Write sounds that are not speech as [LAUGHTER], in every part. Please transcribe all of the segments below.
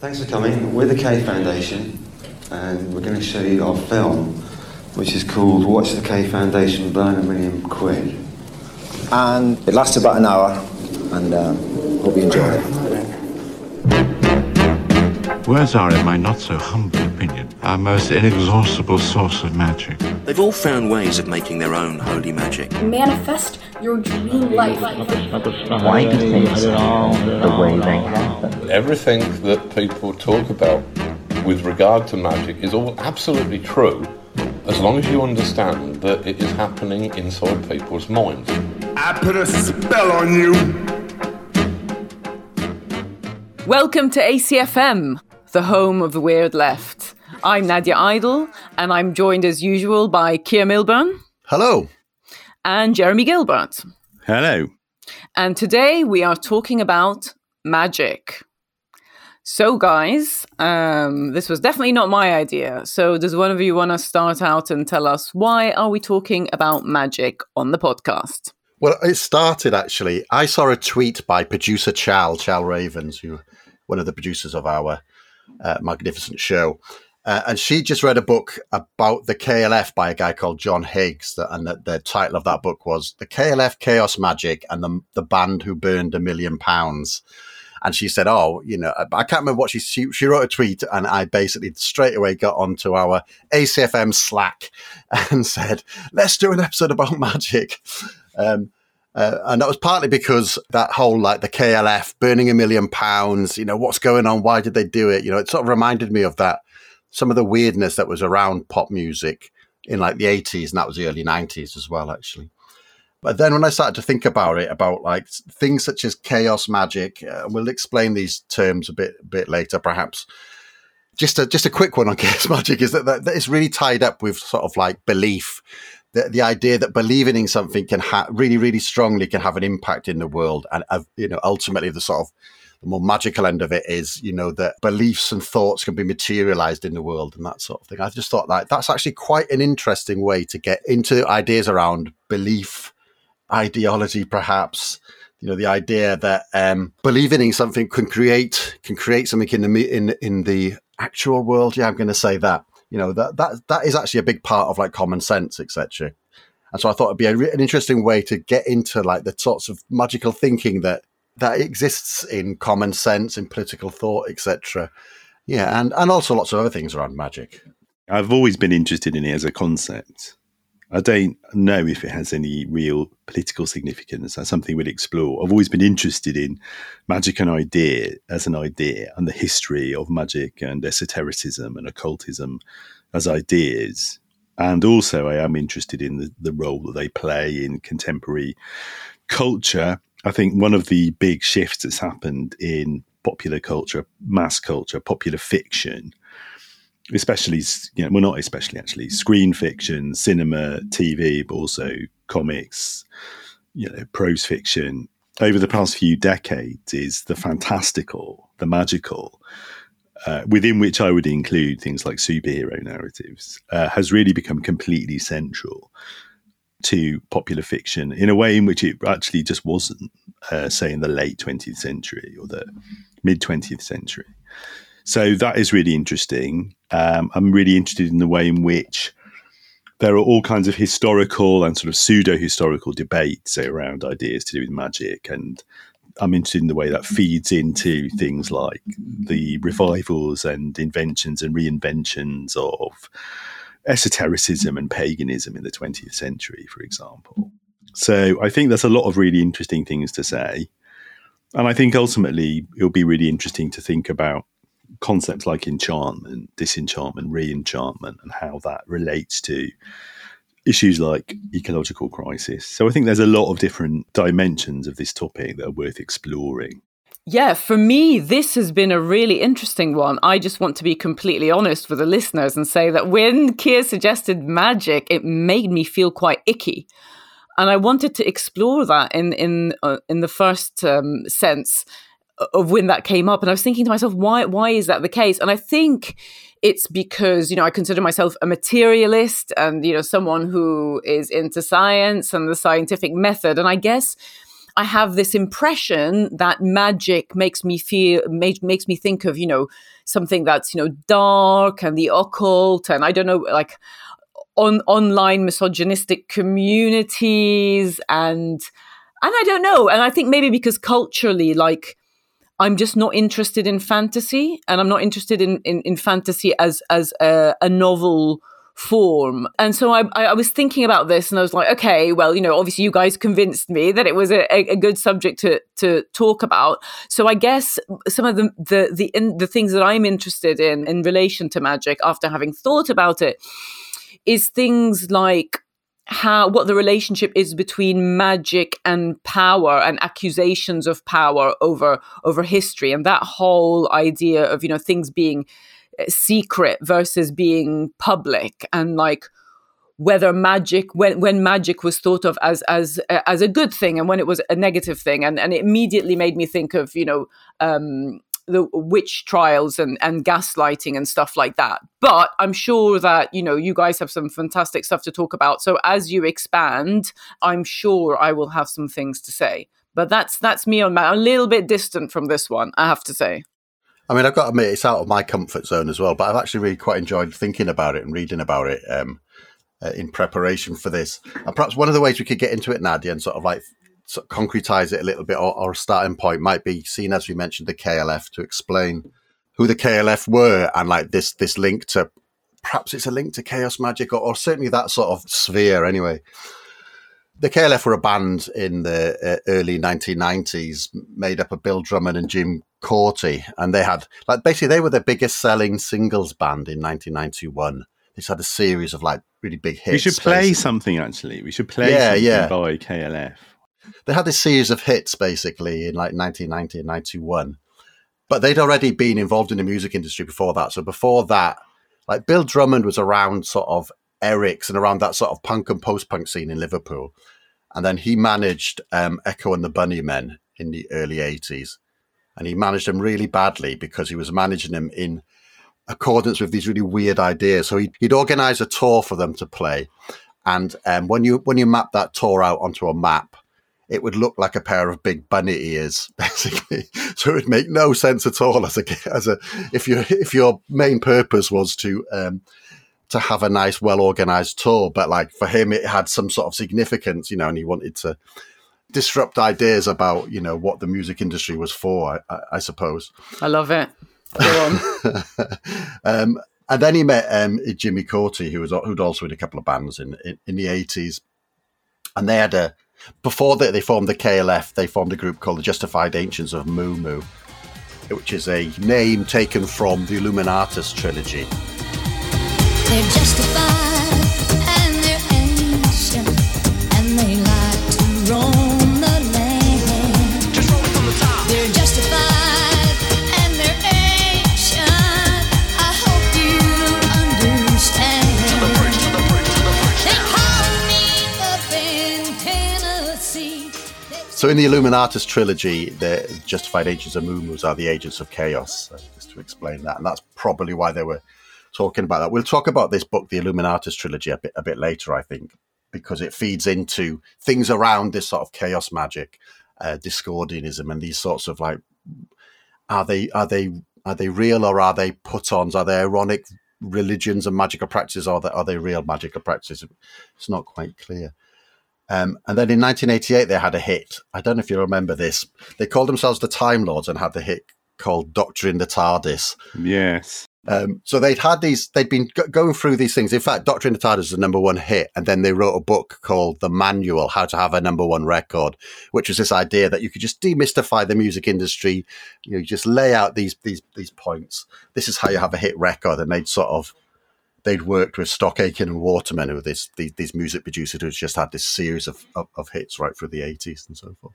Thanks for coming. We're the K Foundation, and we're going to show you our film, which is called Watch the K Foundation Burn a Million Quid. And it lasts about an hour, and um, hope you enjoy it. Words are, in my not so humble opinion, our most inexhaustible source of magic. They've all found ways of making their own holy magic. Manifest your dream life. Why do things the way they happen? Everything that people talk about with regard to magic is all absolutely true as long as you understand that it is happening inside people's minds. I put a spell on you. Welcome to ACFM, the home of the Weird Left. I'm Nadia Idle, and I'm joined as usual by Keir Milburn. Hello. And Jeremy Gilbert. Hello. And today we are talking about magic. So, guys, um, this was definitely not my idea. So, does one of you want to start out and tell us why are we talking about magic on the podcast? Well, it started actually. I saw a tweet by producer Chal, Chal Ravens, who one of the producers of our uh, magnificent show. Uh, and she just read a book about the KLF by a guy called John Higgs, that, and the, the, title of that book was "The KLF Chaos Magic and the the Band Who Burned a Million Pounds." And she said, "Oh, you know, I can't remember what she she, she wrote a tweet, and I basically straight away got onto our ACFM Slack [LAUGHS] and said, let's do an episode about magic." Um, uh, and that was partly because that whole like the KLF burning a million pounds, you know, what's going on? Why did they do it? You know, it sort of reminded me of that some of the weirdness that was around pop music in like the 80s and that was the early 90s as well, actually. But then when I started to think about it, about like things such as chaos magic, uh, we'll explain these terms a bit, bit later, perhaps. Just a just a quick one on [LAUGHS] chaos magic is that, that, that it's really tied up with sort of like belief the, the idea that believing in something can ha- really, really strongly can have an impact in the world. And, uh, you know, ultimately the sort of the more magical end of it is, you know, that beliefs and thoughts can be materialized in the world and that sort of thing. I just thought that that's actually quite an interesting way to get into ideas around belief, ideology, perhaps. You know, the idea that um, believing in something can create can create something in the in in the actual world. Yeah, I'm going to say that you know that that that is actually a big part of like common sense etc and so i thought it'd be a, an interesting way to get into like the sorts of magical thinking that that exists in common sense in political thought etc yeah and and also lots of other things around magic i've always been interested in it as a concept I don't know if it has any real political significance. That's something we'll explore. I've always been interested in magic and idea as an idea and the history of magic and esotericism and occultism as ideas. And also, I am interested in the, the role that they play in contemporary culture. I think one of the big shifts that's happened in popular culture, mass culture, popular fiction especially you know well not especially actually screen fiction cinema tv but also comics you know prose fiction over the past few decades is the fantastical the magical uh, within which I would include things like superhero narratives, uh, has really become completely central to popular fiction in a way in which it actually just wasn't, uh, say, in the late 20th century or the mid 20th century. So that is really interesting. Um, I'm really interested in the way in which there are all kinds of historical and sort of pseudo historical debates around ideas to do with magic. And I'm interested in the way that feeds into things like the revivals and inventions and reinventions of esotericism and paganism in the 20th century, for example. So I think there's a lot of really interesting things to say. And I think ultimately it'll be really interesting to think about concepts like enchantment, disenchantment, re-enchantment, and how that relates to issues like ecological crisis. So I think there's a lot of different dimensions of this topic that are worth exploring. Yeah, for me, this has been a really interesting one. I just want to be completely honest with the listeners and say that when Keir suggested magic, it made me feel quite icky. And I wanted to explore that in in uh, in the first um, sense of when that came up and i was thinking to myself why why is that the case and i think it's because you know i consider myself a materialist and you know someone who is into science and the scientific method and i guess I have this impression that magic makes me feel make, makes me think of you know something that's you know dark and the occult and I don't know like on online misogynistic communities and and I don't know. And I think maybe because culturally like I'm just not interested in fantasy and I'm not interested in in, in fantasy as as a, a novel form. And so I, I, was thinking about this and I was like, okay, well, you know, obviously you guys convinced me that it was a, a good subject to, to talk about. So I guess some of the, the, the, in, the things that I'm interested in in relation to magic after having thought about it is things like how what the relationship is between magic and power and accusations of power over over history and that whole idea of you know things being secret versus being public and like whether magic when when magic was thought of as as as a good thing and when it was a negative thing. And and it immediately made me think of you know um the witch trials and and gaslighting and stuff like that. But i'm sure that you know you guys have some fantastic stuff to talk about. So as you expand i'm sure i will have some things to say. But that's that's me on my a little bit distant from this one i have to say I mean, I've got to admit, it's out of my comfort zone as well, but I've actually really quite enjoyed thinking about it and reading about it um, uh, in preparation for this. And perhaps one of the ways we could get into it, Nadia, and sort of like sort of concretize it a little bit, or, or a starting point might be seen as we mentioned the KLF to explain who the KLF were and like this this link to perhaps it's a link to chaos magic or, or certainly that sort of sphere anyway the KLF were a band in the uh, early 1990s made up of Bill Drummond and Jim Cauty. And they had, like, basically, they were the biggest selling singles band in 1991. They had a series of, like, really big hits. We should play basically. something, actually. We should play yeah, yeah. by KLF. They had this series of hits, basically, in like 1990 and 91. But they'd already been involved in the music industry before that. So before that, like, Bill Drummond was around sort of Eric's and around that sort of punk and post punk scene in Liverpool. And then he managed um, Echo and the Bunnymen in the early 80s. And he managed them really badly because he was managing them in accordance with these really weird ideas. So he'd, he'd organize a tour for them to play. And um, when you when you map that tour out onto a map, it would look like a pair of big bunny ears, [LAUGHS] basically. So it would make no sense at all as a as a if your if your main purpose was to um, to have a nice, well organized tour. But like for him, it had some sort of significance, you know, and he wanted to disrupt ideas about, you know, what the music industry was for, I, I suppose. I love it. Go on. [LAUGHS] um, and then he met um, Jimmy Cauty, who was who'd also in a couple of bands in, in, in the eighties, and they had a before they, they formed the KLF, they formed a group called the Justified Ancients of Mu Mu, which is a name taken from the Illuminatus trilogy. They're justified So in the Illuminatus trilogy, the justified agents of Mumus are the agents of chaos. just to explain that, and that's probably why they were talking about that. We'll talk about this book, the Illuminatus trilogy, a bit a bit later, I think, because it feeds into things around this sort of chaos magic, uh, Discordianism, and these sorts of like, are they are they are they real or are they put-ons? Are they ironic religions and magical practices, or are they, are they real magical practices? It's not quite clear. Um, and then in 1988, they had a hit. I don't know if you remember this. They called themselves the Time Lords and had the hit called Doctor in the TARDIS. Yes. Um, so they'd had these, they'd been g- going through these things. In fact, Doctor in the TARDIS was the number one hit, and then they wrote a book called The Manual: How to Have a Number One Record, which was this idea that you could just demystify the music industry. You know, just lay out these these these points. This is how you have a hit record, and they'd sort of they'd worked with Stock Aitken and Waterman, who were this, these, these music producers who just had this series of, of, of hits right through the eighties and so forth.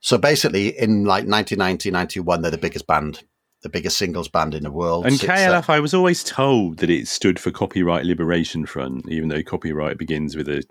So basically, in like 1990, 91, they're the biggest band the biggest singles band in the world. And uh, KLF, I was always told that it stood for Copyright Liberation Front, even though copyright begins with a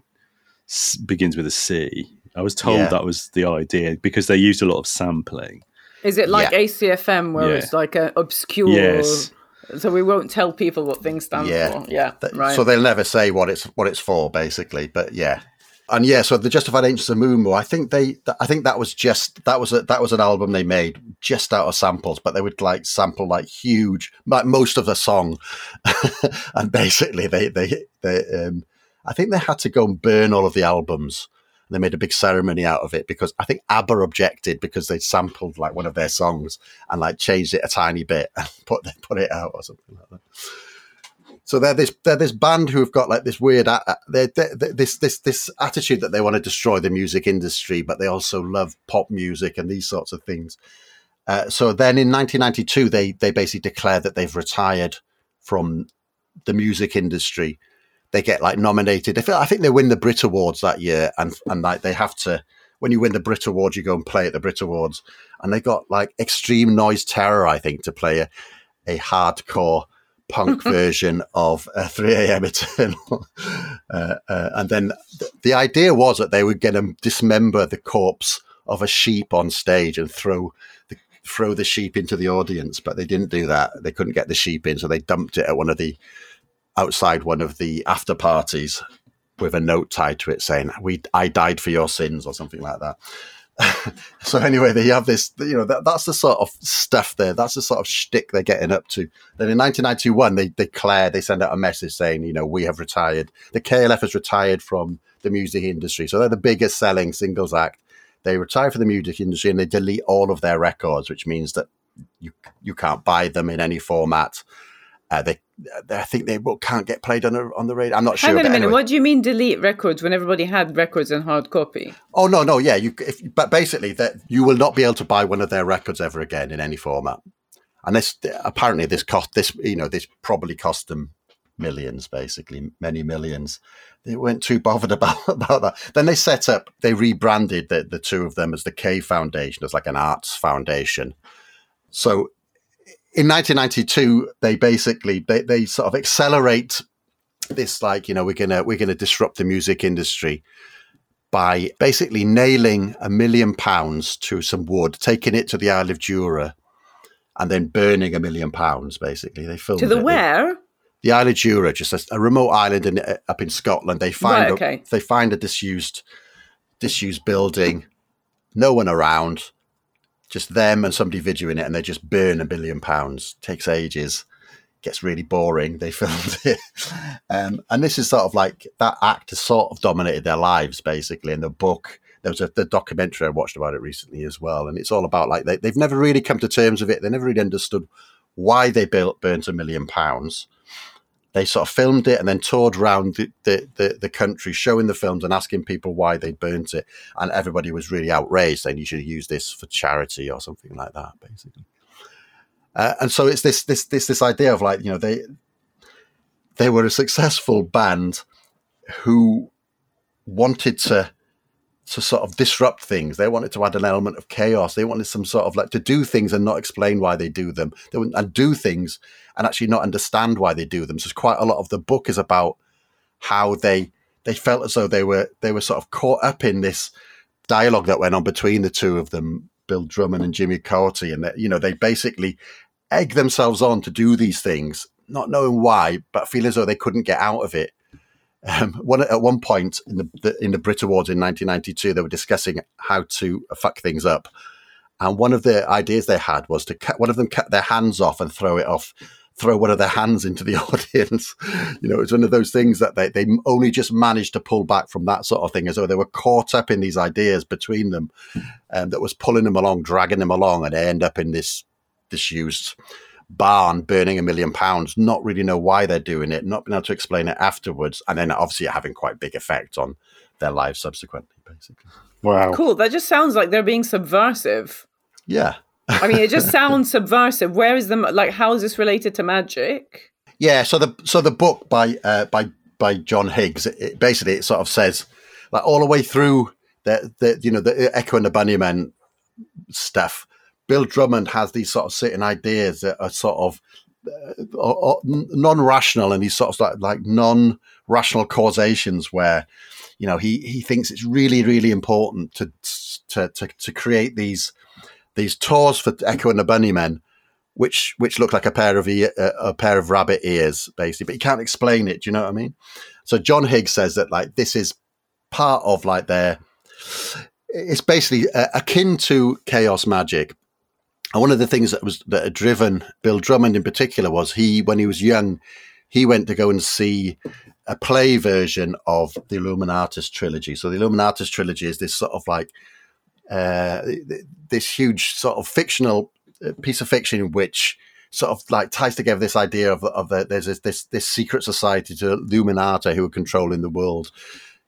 begins with a C. I was told yeah. that was the idea because they used a lot of sampling. Is it like yeah. ACFM, where yeah. it's like an obscure? Yes. So we won't tell people what things stand yeah. for. Yeah, right. So they'll never say what it's what it's for, basically. But yeah, and yeah, so the Justified Ancients of Mu Mu, I think they, I think that was just that was a, that was an album they made just out of samples, but they would like sample like huge, like most of the song, [LAUGHS] and basically they they they, um, I think they had to go and burn all of the albums. They made a big ceremony out of it because I think ABBA objected because they sampled like one of their songs and like changed it a tiny bit and [LAUGHS] put put it out or something like that. So they're this they're this band who have got like this weird they're, they're, this this this attitude that they want to destroy the music industry, but they also love pop music and these sorts of things. Uh, so then in 1992, they they basically declare that they've retired from the music industry. They get like nominated. They feel, I think they win the Brit Awards that year, and and like they have to. When you win the Brit Awards, you go and play at the Brit Awards, and they got like Extreme Noise Terror, I think, to play a, a hardcore punk [LAUGHS] version of uh, 3 a.m. Eternal. [LAUGHS] Uh, uh, and then th- the idea was that they were going to dismember the corpse of a sheep on stage and throw the, throw the sheep into the audience, but they didn't do that. They couldn't get the sheep in, so they dumped it at one of the outside one of the after parties with a note tied to it saying, "We I died for your sins" or something like that. [LAUGHS] so anyway, they have this, you know, that, that's the sort of stuff there. That's the sort of shtick they're getting up to. Then in 1991, they declare, they send out a message saying, you know, we have retired. The KLF has retired from the music industry. So they're the biggest selling singles act. They retire from the music industry and they delete all of their records, which means that you you can't buy them in any format. Uh, they, I think they can't get played on the on the radio. I'm not Hang sure. Hang on a minute. Anyway. What do you mean delete records when everybody had records in hard copy? Oh no, no, yeah. You, if, but basically, that you will not be able to buy one of their records ever again in any format. And this apparently this cost this you know this probably cost them millions, basically many millions. They weren't too bothered [LAUGHS] about about that. Then they set up, they rebranded the the two of them as the K Foundation, as like an arts foundation. So in 1992 they basically they, they sort of accelerate this like you know we're gonna we're gonna disrupt the music industry by basically nailing a million pounds to some wood taking it to the isle of jura and then burning a million pounds basically. They filmed to the it. where? The isle of jura just a, a remote island in, uh, up in scotland. They find right, okay. a, they find a disused disused building. No one around just them and somebody videoing it and they just burn a billion pounds. Takes ages. Gets really boring. They [LAUGHS] filmed it. Um, and this is sort of like that act has sort of dominated their lives basically. In the book there was a the documentary i watched about it recently as well. And it's all about like they, they've never really come to terms with it. They never really understood why they built burnt a million pounds they sort of filmed it and then toured around the, the, the, the, country showing the films and asking people why they burnt it. And everybody was really outraged, saying you should use this for charity or something like that, basically. Uh, and so it's this this this this idea of like you know they they were a successful band who wanted to to sort of disrupt things. They wanted to add an element of chaos. They wanted some sort of like to do things and not explain why they do them. They would, and do things and actually not understand why they do them. So quite a lot of the book is about how they they felt as though they were they were sort of caught up in this dialogue that went on between the two of them, Bill Drummond and Jimmy Cauty, and that you know they basically egg themselves on to do these things, not knowing why, but feel as though they couldn't get out of it. Um, one at one point in the, the, in the Brit Awards in 1992, they were discussing how to fuck things up, and one of the ideas they had was to cut one of them cut their hands off and throw it off, throw one of their hands into the [LAUGHS] audience. you know, it's one of those things that they they only just managed to pull back from that sort of thing, as though they were caught up in these ideas between them, and um, that was pulling them along, dragging them along, and they end up in this disused barn burning a million pounds, not really know why they're doing it, not being able to explain it afterwards, and then obviously having quite big effect on their lives subsequently, basically. Wow. Cool. That just sounds like they're being subversive. Yeah. I mean, it just [LAUGHS] sounds subversive. Where is the like? How is this related to magic? Yeah. So the so the book by uh, by by John Higgs, it, it basically it sort of says like all the way through the the you know the Echo and the Bunnymen stuff Bill Drummond has these sort of certain ideas that are sort of uh, non-rational and these sort of like, like non-rational causations where you know he he thinks it's really really important to to to, to create these these tours for Echo and the Bunnymen which which look like a pair of ear, uh, a pair of rabbit ears basically but he can't explain it do you know what i mean so john higgs says that like this is part of like their. It's basically uh, akin to chaos magic. And one of the things that was that had driven Bill Drummond in particular was he, when he was young, he went to go and see a play version of the Illuminatus trilogy. So the Illuminatus trilogy is this sort of like uh, this huge sort of fictional uh, piece of fiction which sort of like ties together this idea of, of the, there's this, this, this secret society to Illuminati who are controlling the world.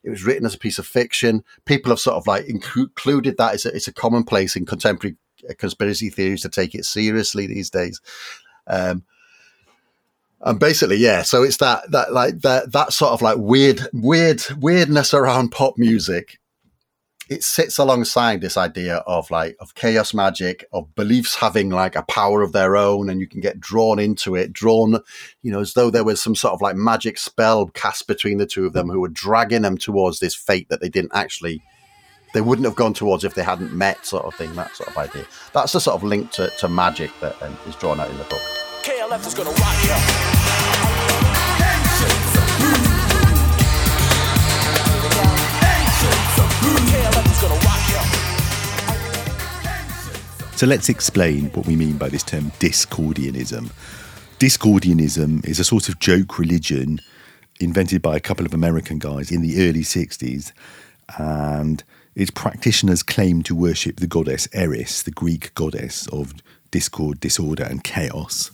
It was written as a piece of fiction. People have sort of like included that as a, it's a commonplace in contemporary conspiracy theories to take it seriously these days. Um, and basically, yeah. So it's that that like that that sort of like weird weird weirdness around pop music it sits alongside this idea of like of chaos magic of beliefs having like a power of their own and you can get drawn into it drawn you know as though there was some sort of like magic spell cast between the two of them who were dragging them towards this fate that they didn't actually they wouldn't have gone towards if they hadn't met sort of thing that sort of idea that's the sort of link to, to magic that um, is drawn out in the book KLF is gonna rock you. So let's explain what we mean by this term Discordianism. Discordianism is a sort of joke religion invented by a couple of American guys in the early 60s, and its practitioners claim to worship the goddess Eris, the Greek goddess of discord, disorder, and chaos.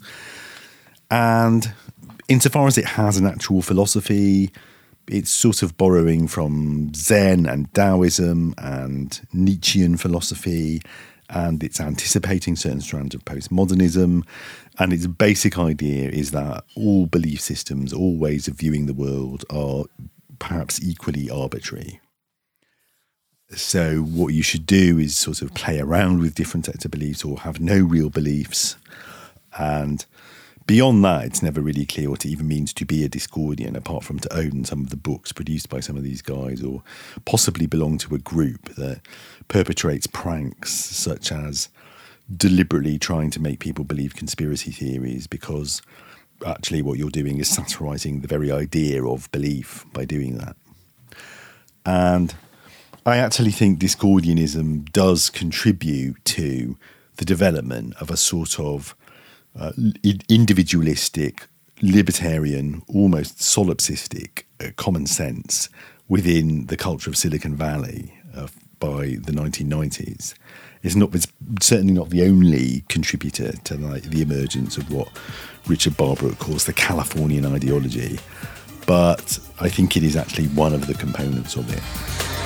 And insofar as it has an actual philosophy, it's sort of borrowing from Zen and Taoism and Nietzschean philosophy and it's anticipating certain strands of postmodernism. And its basic idea is that all belief systems, all ways of viewing the world are perhaps equally arbitrary. So, what you should do is sort of play around with different sets of beliefs or have no real beliefs and Beyond that, it's never really clear what it even means to be a Discordian, apart from to own some of the books produced by some of these guys, or possibly belong to a group that perpetrates pranks such as deliberately trying to make people believe conspiracy theories because actually what you're doing is satirizing the very idea of belief by doing that. And I actually think Discordianism does contribute to the development of a sort of uh, individualistic, libertarian, almost solipsistic uh, common sense within the culture of Silicon Valley uh, by the 1990s. It's not. It's certainly not the only contributor to like, the emergence of what Richard Barbrook calls the Californian ideology, but I think it is actually one of the components of it.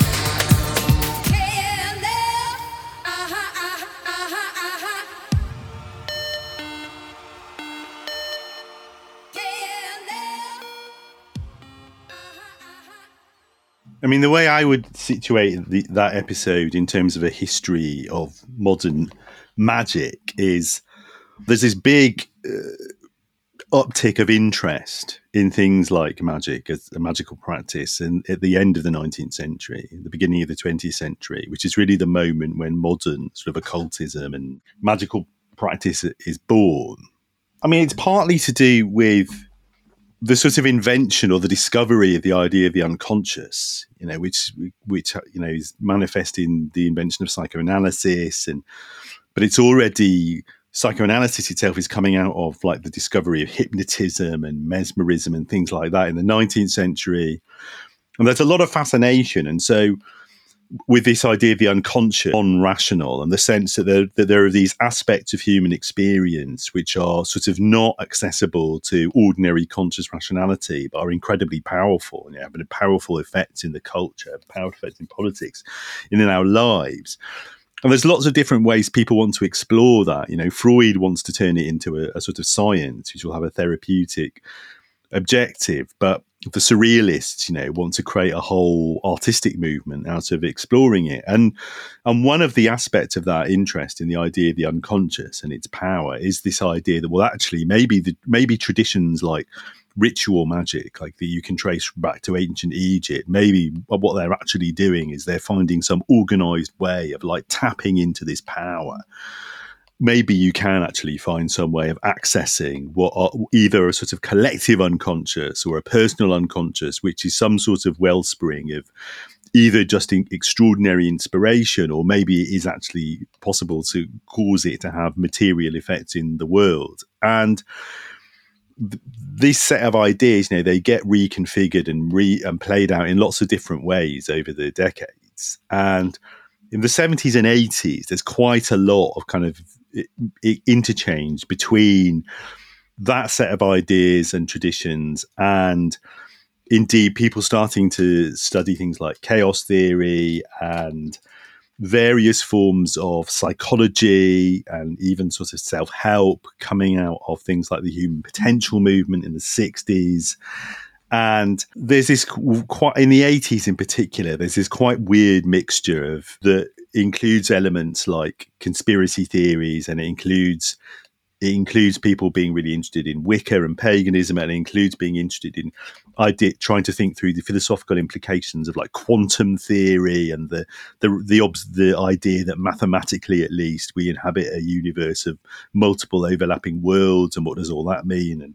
Mean, the way I would situate the, that episode in terms of a history of modern magic is there's this big uh, uptick of interest in things like magic as a magical practice and at the end of the 19th century the beginning of the 20th century which is really the moment when modern sort of occultism and magical practice is born. I mean it's partly to do with the sort of invention or the discovery of the idea of the unconscious, you know, which which you know is manifesting the invention of psychoanalysis, and but it's already psychoanalysis itself is coming out of like the discovery of hypnotism and mesmerism and things like that in the 19th century, and there's a lot of fascination, and so with this idea of the unconscious, non-rational, and the sense that there, that there are these aspects of human experience which are sort of not accessible to ordinary conscious rationality, but are incredibly powerful and have a powerful effect in the culture, powerful effects in politics, and in our lives. And there's lots of different ways people want to explore that. You know, Freud wants to turn it into a, a sort of science, which will have a therapeutic objective, but the surrealists, you know, want to create a whole artistic movement out of exploring it. And and one of the aspects of that interest in the idea of the unconscious and its power is this idea that well actually maybe the maybe traditions like ritual magic like that you can trace back to ancient Egypt maybe what they're actually doing is they're finding some organized way of like tapping into this power maybe you can actually find some way of accessing what are either a sort of collective unconscious or a personal unconscious, which is some sort of wellspring of either just in extraordinary inspiration or maybe it is actually possible to cause it to have material effects in the world. And this set of ideas, you know, they get reconfigured and re and played out in lots of different ways over the decades. And in the 70s and 80s, there's quite a lot of kind of interchange between that set of ideas and traditions and indeed people starting to study things like chaos theory and various forms of psychology and even sort of self-help coming out of things like the human potential movement in the 60s and there's this quite in the 80s in particular there's this quite weird mixture of that includes elements like conspiracy theories and it includes it includes people being really interested in Wicca and paganism, and it includes being interested in idea, trying to think through the philosophical implications of like quantum theory and the the the, the idea that mathematically, at least, we inhabit a universe of multiple overlapping worlds, and what does all that mean? And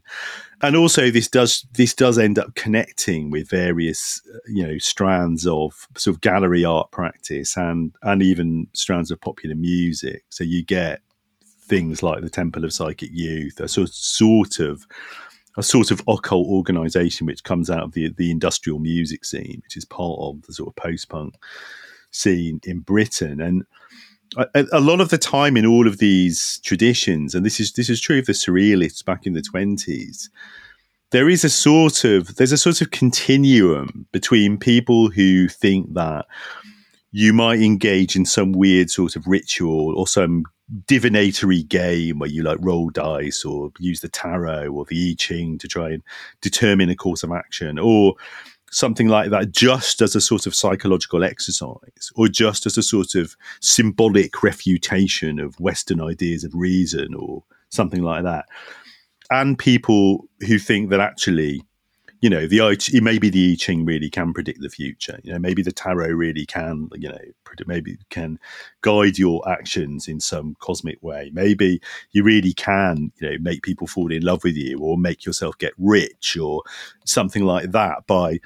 and also this does this does end up connecting with various you know strands of sort of gallery art practice and and even strands of popular music. So you get things like the Temple of Psychic Youth, a sort sort of a sort of occult organization which comes out of the the industrial music scene, which is part of the sort of post punk scene in Britain, and a, a, lot of the time in all of these traditions, and this is this is true of the surrealists back in the twenties. There is a sort of there's a sort of continuum between people who think that you might engage in some weird sort of ritual or some divinatory game where you like roll dice or use the tarot or the I Ching to try and determine a course of action or something like that just as a sort of psychological exercise or just as a sort of symbolic refutation of Western ideas of reason or something like that. And people who think that actually you know, the I, maybe the I Ching really can predict the future. You know, maybe the tarot really can, you know, maybe can guide your actions in some cosmic way. Maybe you really can, you know, make people fall in love with you or make yourself get rich or something like that by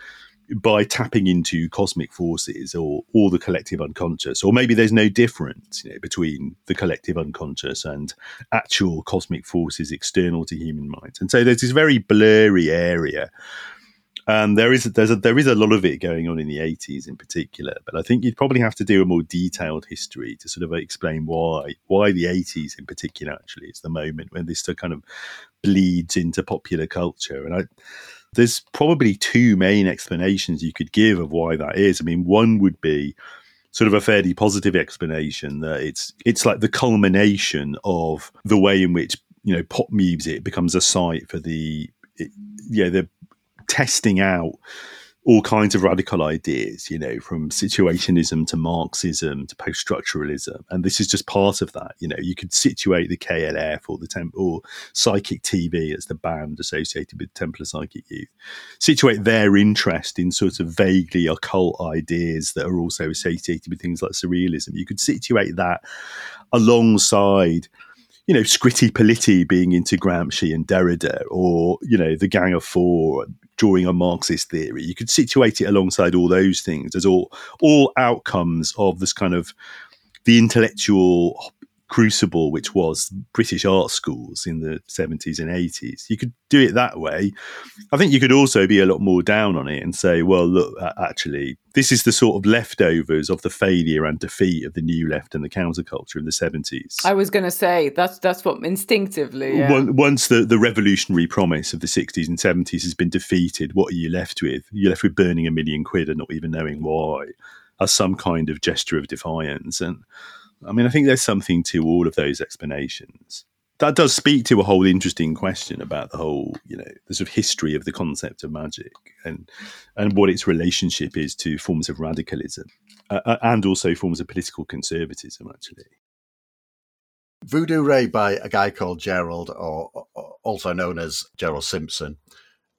by tapping into cosmic forces or or the collective unconscious or maybe there's no difference you know, between the collective unconscious and actual cosmic forces external to human minds and so there's this very blurry area and there is there's a, there is a lot of it going on in the 80s in particular but i think you'd probably have to do a more detailed history to sort of explain why why the 80s in particular actually is the moment when this kind of bleeds into popular culture. And i there's probably two main explanations you could give of why that is. I mean, one would be sort of a fairly positive explanation that it's it's like the culmination of the way in which you know pop music becomes a site for the yeah the testing out all kinds of radical ideas, you know, from situationism to Marxism to post structuralism. And this is just part of that. You know, you could situate the KLF or the Temp or Psychic TV as the band associated with Temple of Psychic Youth, situate their interest in sort of vaguely occult ideas that are also associated with things like surrealism. You could situate that alongside you know, Scritti Politti being into Gramsci and Derrida, or, you know, the Gang of Four, drawing a Marxist theory. You could situate it alongside all those things as all all outcomes of this kind of the intellectual crucible which was British art schools in the 70s and 80s. You could do it that way. I think you could also be a lot more down on it and say, well, look, actually, this is the sort of leftovers of the failure and defeat of the new left and the counterculture in the 70s. I was going to say that's that's what instinctively. Yeah. Once the, the revolutionary promise of the 60s and 70s has been defeated, what are you left with? You're left with burning a million quid and not even knowing why, as some kind of gesture of defiance. And I mean, I think there's something to all of those explanations. That does speak to a whole interesting question about the whole, you know, the sort of history of the concept of magic and and what its relationship is to forms of radicalism uh, uh and also forms of political conservatism, actually. Voodoo Ray by a guy called Gerald, or, or also known as Gerald Simpson,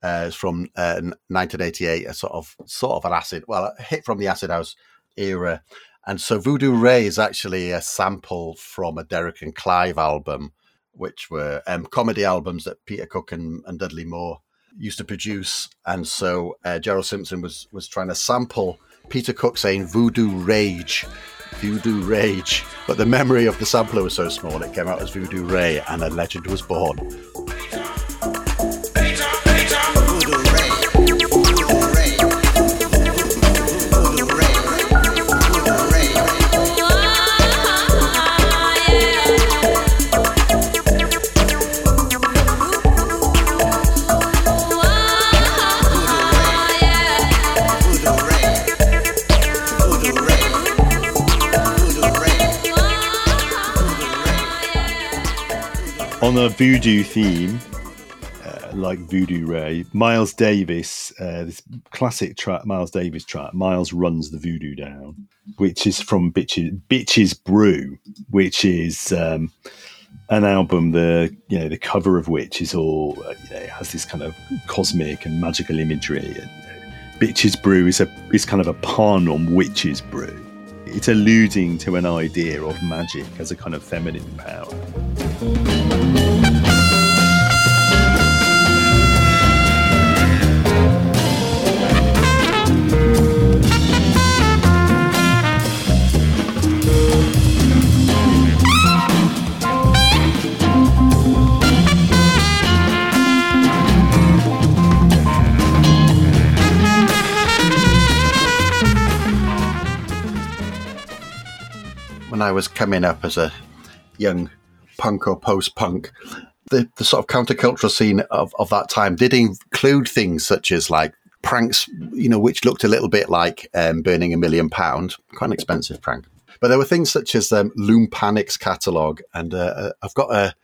uh, is from uh, 1988. A sort of sort of an acid, well, a hit from the acid house era, and so Voodoo Ray is actually a sample from a Derek and Clive album, which were um, comedy albums that Peter Cook and, and, Dudley Moore used to produce. And so uh, Gerald Simpson was was trying to sample Peter Cook saying voodoo rage, voodoo rage. But the memory of the sampler was so small, it came out as voodoo ray, and a legend was born. On a voodoo theme, uh, like Voodoo Ray, Miles Davis, uh, this classic track, Miles Davis track, Miles runs the voodoo down, which is from Bitches, Bitches Brew, which is um, an album. The you know the cover of which is all uh, you know has this kind of cosmic and magical imagery. And, Bitches Brew is a is kind of a pun on witches brew. It's alluding to an idea of magic as a kind of feminine power. When I was coming up as a young punk or post punk, the, the sort of countercultural scene of, of that time did include things such as like pranks, you know, which looked a little bit like um, burning a million pound, quite an expensive prank. But there were things such as um, Loompanics catalogue, and uh, I've got a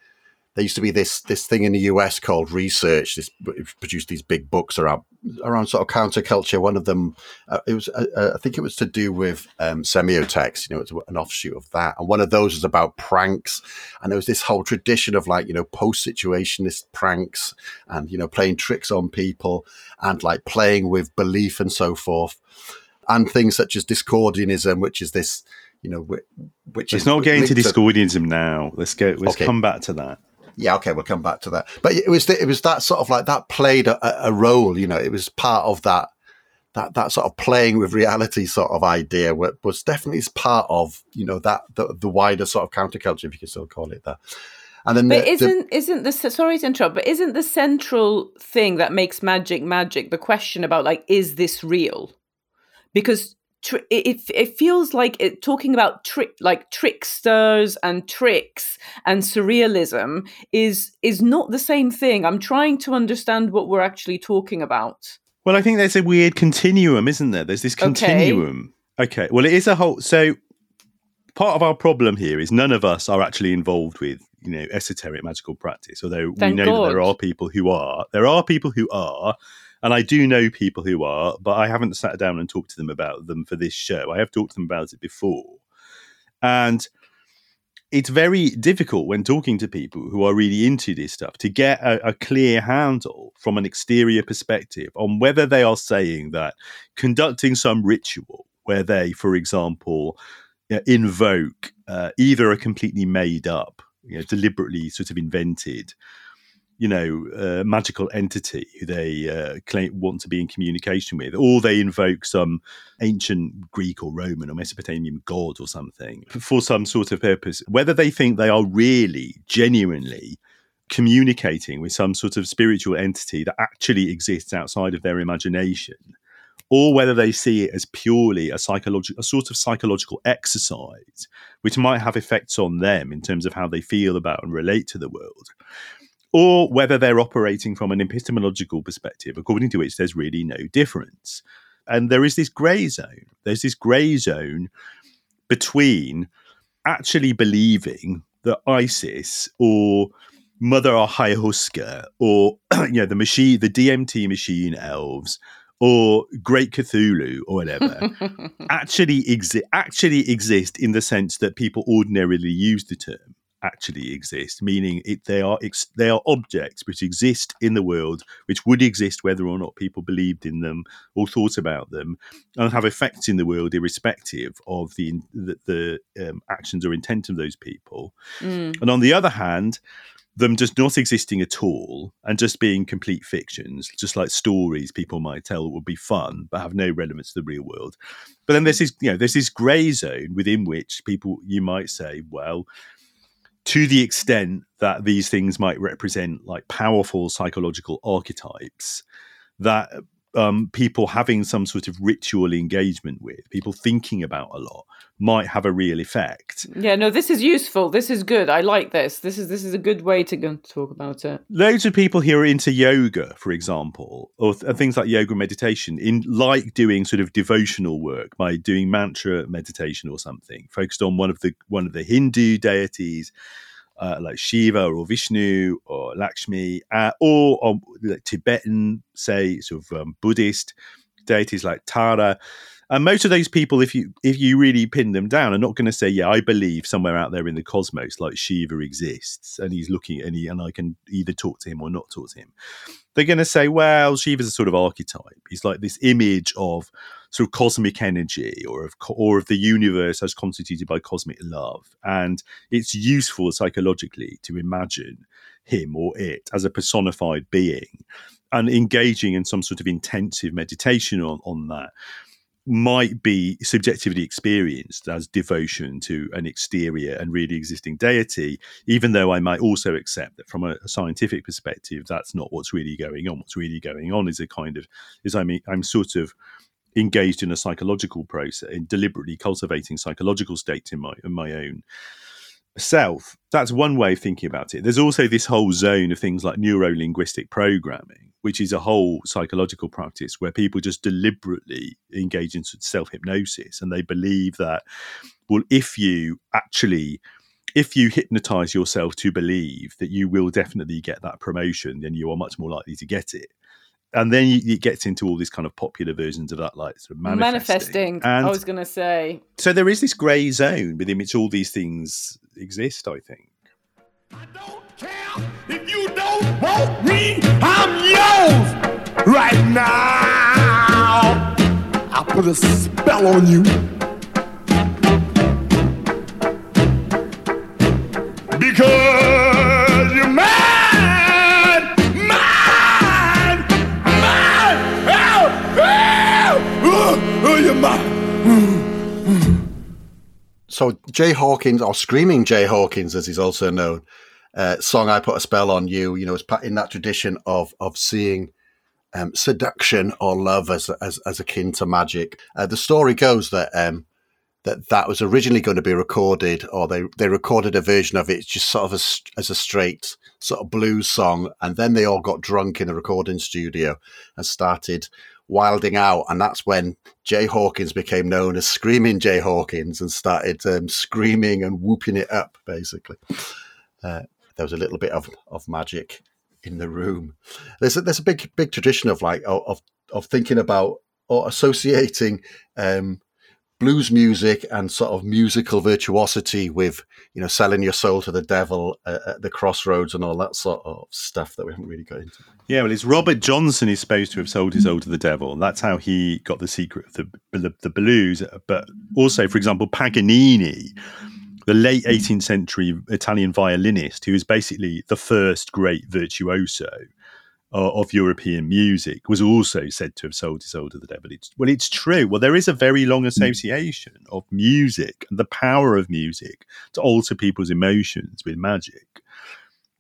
there used to be this this thing in the US called Research. This produced these big books around around sort of counterculture. One of them, uh, it was uh, uh I think it was to do with um, semiotext. You know, it's an offshoot of that. And one of those was about pranks. And there was this whole tradition of like you know post situationist pranks and you know playing tricks on people and like playing with belief and so forth. And things such as Discordianism, which is this you know, which it's is not getting to Discordianism now. Let's go. Let's Okay. come back to that. Yeah, okay, we'll come back to that. But it was it was that sort of like that played a, a role. You know, it was part of that that that sort of playing with reality sort of idea wa- was definitely part of you know that the, the wider sort of counterculture, if you can still call it that. And then But the- the- isn't isn't the sorry to interrupt, but isn't the central thing that makes magic magic the question about like is this real? Because it it feels like it talking about trick like tricksters and tricks and surrealism is is not the same thing. I'm trying to understand what we're actually talking about. Well, I think there's a weird continuum, isn't there? There's this continuum. Okay. Well, it is a whole. So part of our problem here is none of us are actually involved with you know esoteric magical practice. Although Thank we know that there are people who are. There are people who are. And I do know people who are, but I haven't sat down and talked to them about them for this show. I have talked to them about it before. And it's very difficult when talking to people who are really into this stuff to get a, a clear handle from an exterior perspective on whether they are saying that conducting some ritual where they, for example, you know, invoke uh, either a completely made up, you know, deliberately sort of invented, you know, uh, magical entity who they uh, claim want to be in communication with, or they invoke some ancient Greek or Roman or Mesopotamian god or something for some sort of purpose, whether they think they are really, genuinely communicating with some sort of spiritual entity that actually exists outside of their imagination, or whether they see it as purely a psychological, a sort of psychological exercise, which might have effects on them in terms of how they feel about and relate to the world or whether they're operating from an epistemological perspective, according to which there's really no difference. And there is this grey zone. There's this grey zone between actually believing that ISIS or Mother Ayahuasca or [CLEARS THROAT] you know the machine, the DMT machine elves or Great Cthulhu or whatever [LAUGHS] actually exi- actually exist in the sense that people ordinarily use the term actually exist, meaning it, they are ex- they are objects which exist in the world, which would exist whether or not people believed in them or thought about them, and have effects in the world irrespective of the the, the um, actions or intent of those people. Mm. And on the other hand, them just not existing at all and just being complete fictions, just like stories people might tell that would be fun but have no relevance to the real world. But then there's this, you know, there's this grey zone within which people you might say, well, to the extent that these things might represent like powerful psychological archetypes that um, people having some sort of ritual engagement with, people thinking about a lot, might have a real effect. Yeah, no, this is useful. This is good. I like this. This is this is a good way to go talk about it. Loads of people here are into yoga, for example, or th- things like yoga meditation, in like doing sort of devotional work by doing mantra meditation or something, focused on one of the one of the Hindu deities uh, like Shiva or Vishnu or Lakshmi, uh, or, like Tibetan, say, sort of um, Buddhist deities like Tara. And most of those people, if you if you really pin them down, are not going to say, "Yeah, I believe somewhere out there in the cosmos, like Shiva exists, and he's looking and he and I can either talk to him or not talk to him." They're going to say, "Well, Shiva's a sort of archetype. He's like this image of sort of cosmic energy or of or of the universe as constituted by cosmic love and it's useful psychologically to imagine him or it as a personified being and engaging in some sort of intensive meditation on, on that might be subjectively experienced as devotion to an exterior and really existing deity, even though I might also accept that from a, a, scientific perspective, that's not what's really going on. What's really going on is a kind of is I mean I'm sort of engaged in a psychological process, in deliberately cultivating psychological states in my in my own self. That's one way of thinking about it. There's also this whole zone of things like neuro linguistic programming, which is a whole psychological practice where people just deliberately engage in self hypnosis and they believe that, well, if you actually if you hypnotize yourself to believe that you will definitely get that promotion, then you are much more likely to get it and then you, it gets into all these kind of popular versions of that, like sort of manifesting. manifesting and I was going to say. So there is this grey zone within which all these things exist. I think. I don't care if you don't want me. I'm yours right now. I put a spell on you. Because mad. So Jay Hawkins, or Screaming Jay Hawkins, as he's also known, uh, song "I Put a Spell on You," you know, is in that tradition of of seeing um, seduction or love as as, as akin to magic. Uh, the story goes that um, that that was originally going to be recorded, or they they recorded a version of it just sort of as, as a straight sort of blues song, and then they all got drunk in the recording studio and started wilding out, and that's when Jay Hawkins became known as Screaming Jay Hawkins and started um, screaming and whooping it up. Basically, uh, there was a little bit of of magic in the room. There's a, there's a big big tradition of like of of thinking about or associating um, blues music and sort of musical virtuosity with you know selling your soul to the devil uh, at the crossroads and all that sort of stuff that we haven't really got into. Yeah, well, it's Robert Johnson is supposed to have sold his soul to the devil. That's how he got the secret of the the, the blues. But also, for example, Paganini, the late 18th century Italian violinist, who was basically the first great virtuoso uh, of European music, was also said to have sold his soul to the devil. It's, well, it's true. Well, there is a very long association of music and the power of music to alter people's emotions with magic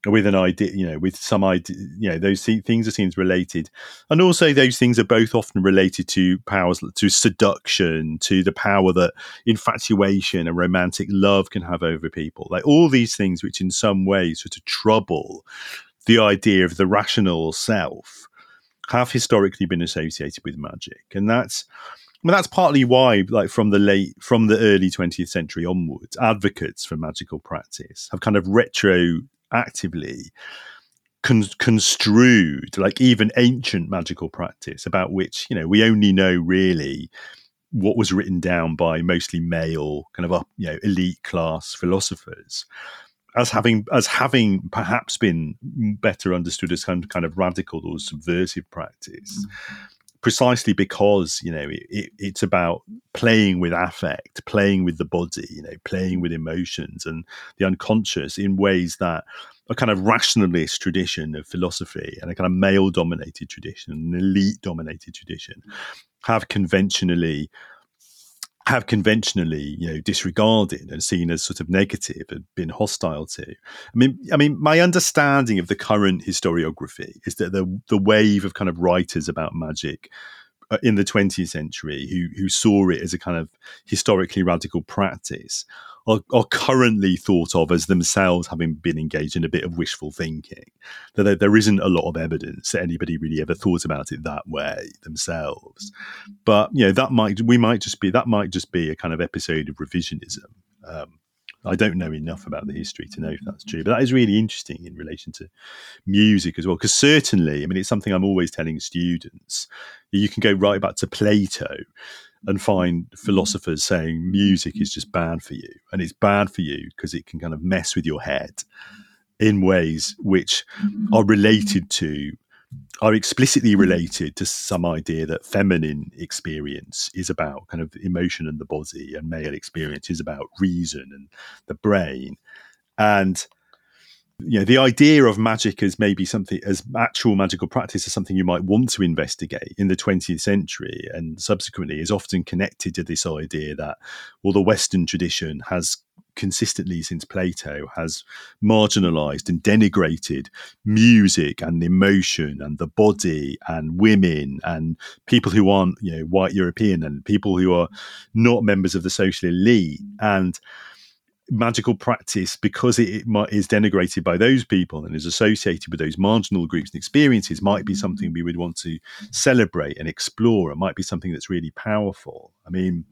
with an idea, you know, with some idea, you know, those things are seen related, and also those things are both often related to powers, to seduction, to the power that infatuation and romantic love can have over people, like all these things, which in some ways sort of trouble the idea of the rational self, have historically been associated with magic, and that's. Well, that's partly why, like from the late, from the early 20th century onwards, advocates for magical practice have kind of retroactively con- construed like even ancient magical practice about which you know we only know really what was written down by mostly male kind of up you know elite class philosophers as having as having perhaps been better understood as kind of, kind of radical or subversive practice mm-hmm precisely because you know it, it's about playing with affect playing with the body you know playing with emotions and the unconscious in ways that a kind of rationalist tradition of philosophy and a kind of male dominated tradition, an elite dominated tradition, have conventionally have conventionally, you know, disregarded and seen as sort of negative and been hostile to. I mean, I mean, my understanding of the current historiography is that the the wave of kind of writers about magic uh, in the 20th century who who saw it as a kind of historically radical practice are, are, currently thought of as themselves having been engaged in a bit of wishful thinking. That there, there isn't a lot of evidence that anybody really ever thought about it that way themselves. But you know that might we might just be that might just be a kind of episode of revisionism. Um, I don't know enough about the history to know if that's true, but that is really interesting in relation to music as well. Because certainly, I mean, it's something I'm always telling students. You can go right back to Plato and find mm-hmm. philosophers saying music is just bad for you. And it's bad for you because it can kind of mess with your head in ways which mm-hmm. are related to are explicitly related to some idea that feminine experience is about. Kind of emotion and the body and male experience is about reason and the brain. And you know the idea of magic as maybe something as actual magical practice is something you might want to investigate in the 20th century and subsequently is often connected to this idea that well the western tradition has consistently since plato has marginalized and denigrated music and emotion and the body and women and people who aren't you know white european and people who are not members of the social elite. And magical practice because it, it is denigrated by those people and is associated with those marginal groups and experiences might be something we would want to celebrate and explore it might be something that's really powerful. I mean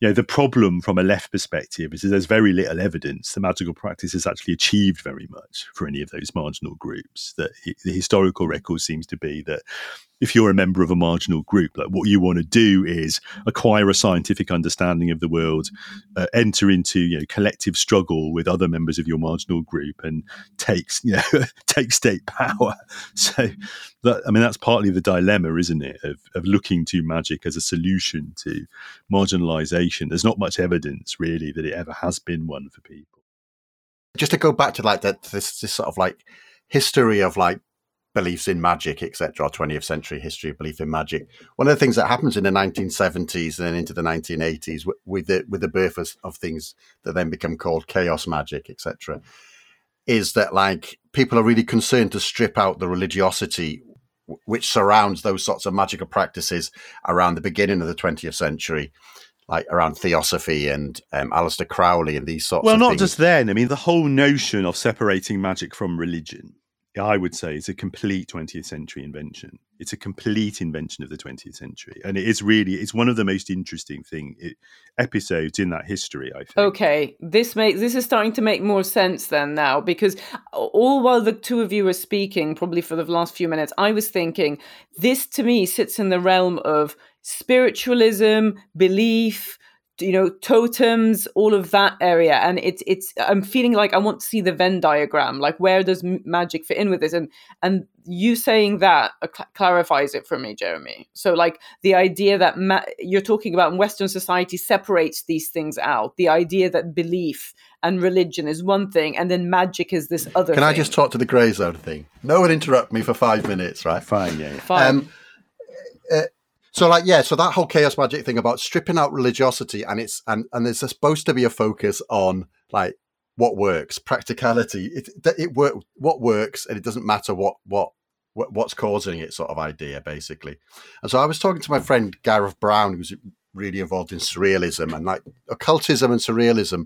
you know the problem from a left perspective is that there's very little evidence the magical practice has actually achieved very much for any of those marginal groups that the historical record seems to be that if you're a member of a marginal group, like what you want to do is acquire a scientific understanding of the world, uh, enter into you know collective struggle with other members of your marginal group, and takes you know [LAUGHS] take state power. [LAUGHS] So, that, I mean, that's partly the dilemma, isn't it, of, of looking to magic as a solution to marginalisation. There's not much evidence really that it ever has been one for people. Just to go back to like that, this, this sort of like history of like beliefs in magic, etc., our 20th century history of belief in magic. One of the things that happens in the 1970s and then into the 1980s with the with the birth of, of things that then become called chaos magic, etc., is that like people are really concerned to strip out the religiosity which surrounds those sorts of magical practices around the beginning of the 20th century like around theosophy and um, Aleister Crowley and these sorts of well, not things. just then. I mean, the whole notion of separating magic from religion I would say it's a complete 20th century invention. It's a complete invention of the 20th century, and it is really it's one of the most interesting thing it, episodes in that history. I think. Okay, this makes this is starting to make more sense then now because all while the two of you were speaking, probably for the last few minutes, I was thinking this to me sits in the realm of spiritualism, belief, you know totems all of that area. And it's it's i'm feeling like i want to see the venn diagram like where does magic fit in with this? And and you saying that clarifies it for me jeremy. So like the idea that ma- you're talking about in western society separates these things out. The idea that belief and religion is one thing and then magic is this other can thing. i just talk to the grey zone thing? No one interrupt me for five minutes right? Fine yeah, yeah. fine. Um, uh, so like yeah, so that whole chaos magic thing about stripping out religiosity and it's and and there's supposed to be a focus on like what works, practicality. It it work what works, and it doesn't matter what what what's causing it sort of idea basically. And so I was talking to my friend Gareth Brown, who's really involved in surrealism and like occultism and surrealism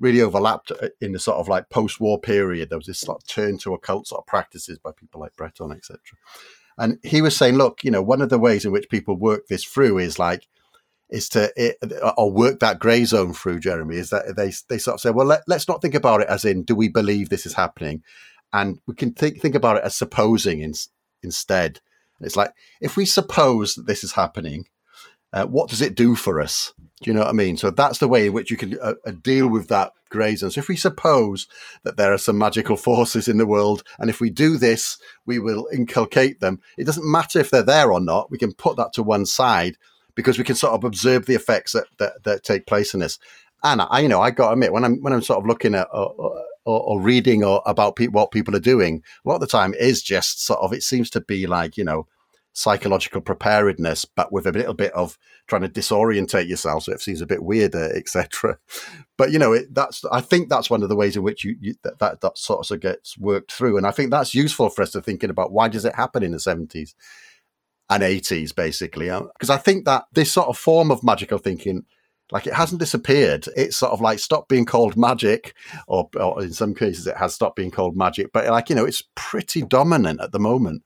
really overlapped uh, in the sort of like post-war period. There was this sort of turn to occult sort of practices by people like Breton, etc. And he was saying, look, you know, one of the ways in which people work this through is like, is to it, or work that grey zone through, Jeremy, is that they they sort of say, well, let, us not think about it as in, do we believe this is happening? And we can think think about it as supposing in, instead. It's like if we suppose that this is happening, uh, what does it do for us? Do you know what I mean? So that's the way in which you can uh, uh, deal with that grey zone. So if we suppose that there are some magical forces in the world, and if we do this, we will inculcate them. It doesn't matter if they're there or not. We can put that to one side because we can sort of observe the effects that that, that take place in this. And I, you know, I got to admit when I'm when I'm sort of looking at uh, or, or reading or about pe- what people are doing, a lot of the time is just sort of. It seems to be like you know psychological preparedness, but with a little bit of trying to disorientate yourself, so it seems a bit weirder, [LAUGHS] etc. But you know, it, that's I think that's one of the ways in which you, you that, that that sort of gets worked through, and I think that's useful for us to thinking about why does it happen in the seventies and eighties, basically, uh, because I think that this sort of form of magical thinking. Like it hasn't disappeared. It's sort of like stopped being called magic, or, or in some cases it has stopped being called magic. But like you know, it's pretty dominant at the moment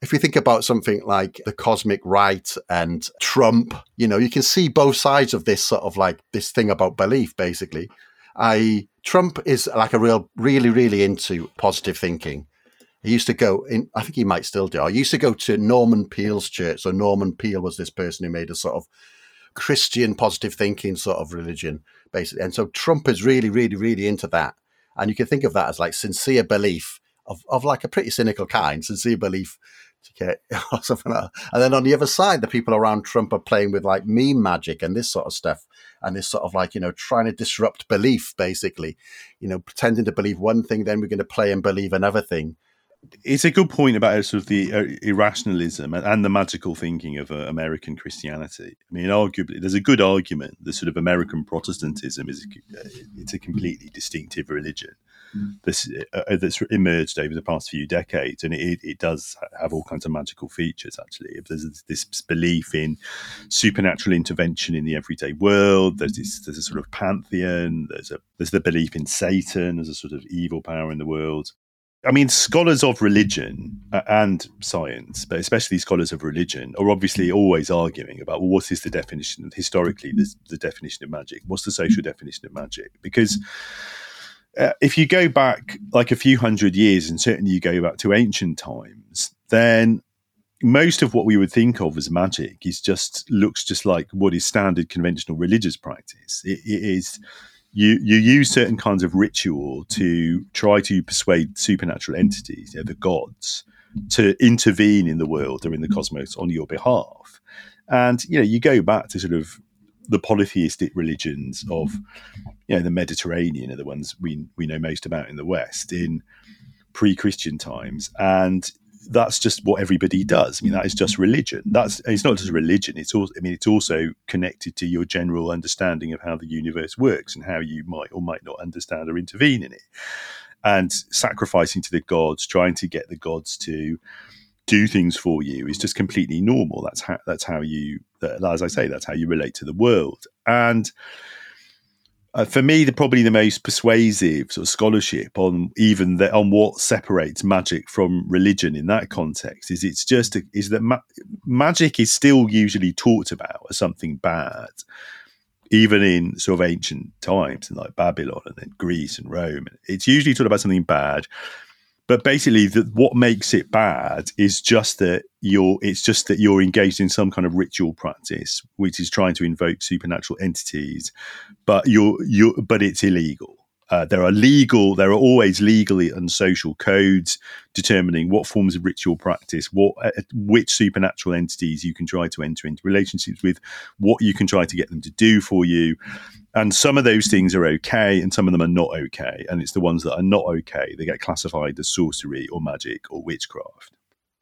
if you think about something like the cosmic right and Trump, you know, you can see both sides of this sort of like this thing about belief, basically. I Trump is like a real, really, really into positive thinking. He used to go in, I think he might still do. I used to go to Norman Peale's church. So Norman Peale was this person who made a sort of Christian positive thinking sort of religion, basically. And so Trump is really, really, really into that. And you can think of that as like sincere belief of, of like a pretty cynical kind, sincere belief Okay, [LAUGHS] or something like. And then on the other side, the people around Trump are playing with like meme magic and this sort of stuff, and this sort of like you know trying to disrupt belief, basically, you know, pretending to believe one thing, then we're going to play and believe another thing. It's a good point about sort of the uh, irrationalism and, the magical thinking of uh, American Christianity. I mean, arguably, there's a good argument that sort of American Protestantism is uh, it's a completely distinctive religion this uh, that's emerged over the past few decades, and it, it does have all kinds of magical features. Actually, if there's this belief in supernatural intervention in the everyday world, there's this there's a sort of pantheon. There's a there's the belief in Satan as a sort of evil power in the world. I mean, scholars of religion uh, and science, but especially scholars of religion, are obviously always arguing about well, what is the definition historically the, the definition of magic? What's the social definition of magic? Because uh, if you go back like a few hundred years, and certainly you go back to ancient times, then most of what we would think of as magic is just looks just like what is standard conventional religious practice. it, it is you you use certain kinds of ritual to try to persuade supernatural entities, you know, the gods, to intervene in the world or in the cosmos on your behalf. And you know, you go back to sort of the polytheistic religions of you know the Mediterranean are the ones we we know most about in the West in pre-Christian times, and that's just what everybody does. I mean, that is just mm-hmm. religion. That's it's not just religion. It's also I mean, it's also connected to your general understanding of how the universe works and how you might or might not understand or intervene in it. And sacrificing to the gods, trying to get the gods to do things for you is just completely normal. That's how that's how you, that, as I say, that's how you relate to the world. And uh, for me, the probably the most persuasive sort of scholarship on even the, on what separates magic from religion in that context is it's just a, is that ma- magic is still usually talked about as something bad, even in sort of ancient times, in like Babylon and then Greece and Rome. It's usually talked about something bad but basically the, what makes it bad is just that you're it's just that you're engaged in some kind of ritual practice which is trying to invoke supernatural entities but you're you but it's illegal uh, there are legal, there are always legally and social codes determining what forms of ritual practice, what uh, which supernatural entities you can try to enter into relationships with, what you can try to get them to do for you, and some of those things are okay, and some of them are not okay, and it's the ones that are not okay that get classified as sorcery or magic or witchcraft.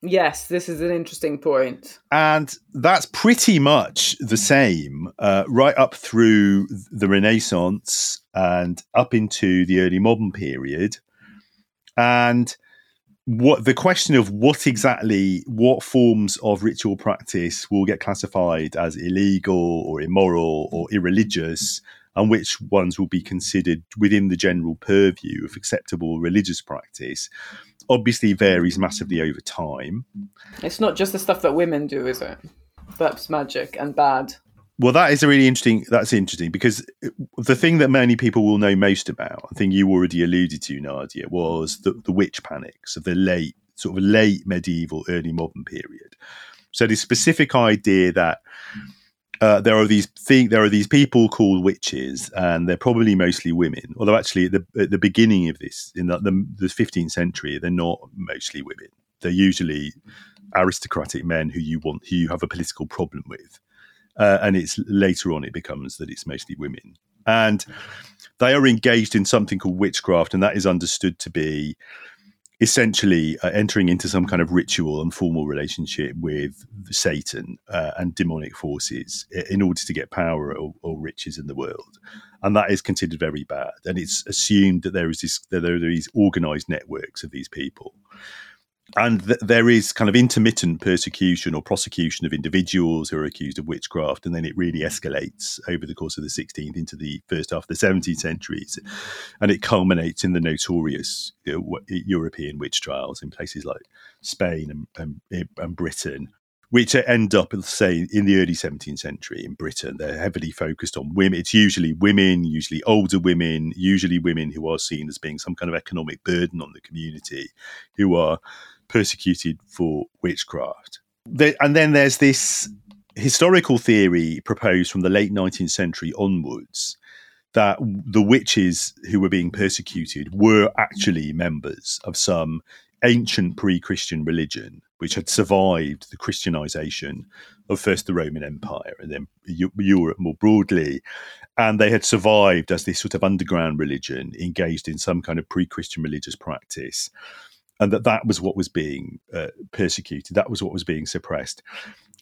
Yes, this is an interesting point. And that's pretty much the same uh, right up through the Renaissance and up into the early modern period. And what the question of what exactly what forms of ritual practice will get classified as illegal or immoral or irreligious and which ones will be considered within the general purview of acceptable religious practice obviously varies massively over time. It's not just the stuff that women do, is it? That's magic and bad. Well, that is a really interesting. That's interesting because the thing that many people will know most about, I think you already alluded to, Nadia, was the, the witch panics of the late, sort of late medieval, early modern period. So the specific idea that uh, there are these th- there are these people called witches, and they're probably mostly women. Although actually, at the, at the beginning of this, in the, the, the 15th century, they're not mostly women. They're usually aristocratic men who you want, who you have a political problem with. Uh, and it's later on it becomes that it's mostly women. And they are engaged in something called witchcraft, and that is understood to be essentially uh, entering into some kind of ritual and formal relationship with Satan uh, and demonic forces in order to get power or, or, riches in the world, and that is considered very bad. And it's assumed that there is this that there are these organized networks of these people and th- there is kind of intermittent persecution or prosecution of individuals who are accused of witchcraft, and then it really mm. escalates over the course of the 16th into the first half of the 17th centuries, and it culminates in the notorious you know, European witch trials in places like Spain and, and, and Britain, which end up, say, in the early 17th century in Britain. They're heavily focused on women. It's usually women, usually older women, usually women who are seen as being some kind of economic burden on the community, who are persecuted for witchcraft. And then there's this historical theory proposed from the late 19th century onwards that the witches who were being persecuted were actually members of some ancient pre Christian religion which had survived the Christianization of first the Roman Empire and then Europe more broadly. And they had survived as this sort of underground religion engaged in some kind of pre Christian religious practice and that that was what was being uh, persecuted, that was what was being suppressed.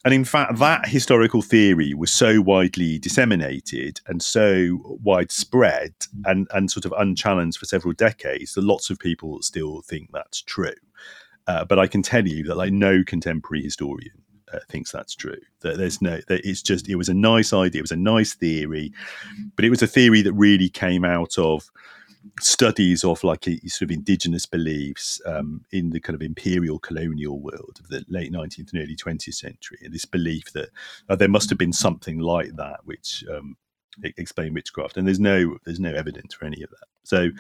And in fact, that historical theory was so widely disseminated and so widespread and, and sort of unchallenged for several decades that lots of people still think that's true. Uh, but I can tell you that like no contemporary historian uh, thinks that's true. That there's no, that it's just it was a nice idea, it was a nice theory, but it was a theory that really came out of studies of like sort of indigenous beliefs um, in the kind of imperial colonial world of the late 19th and early 20th century, and this belief that uh, there must have been something like that which um, explain witchcraft, and there's no there's no evidence for any of that. So,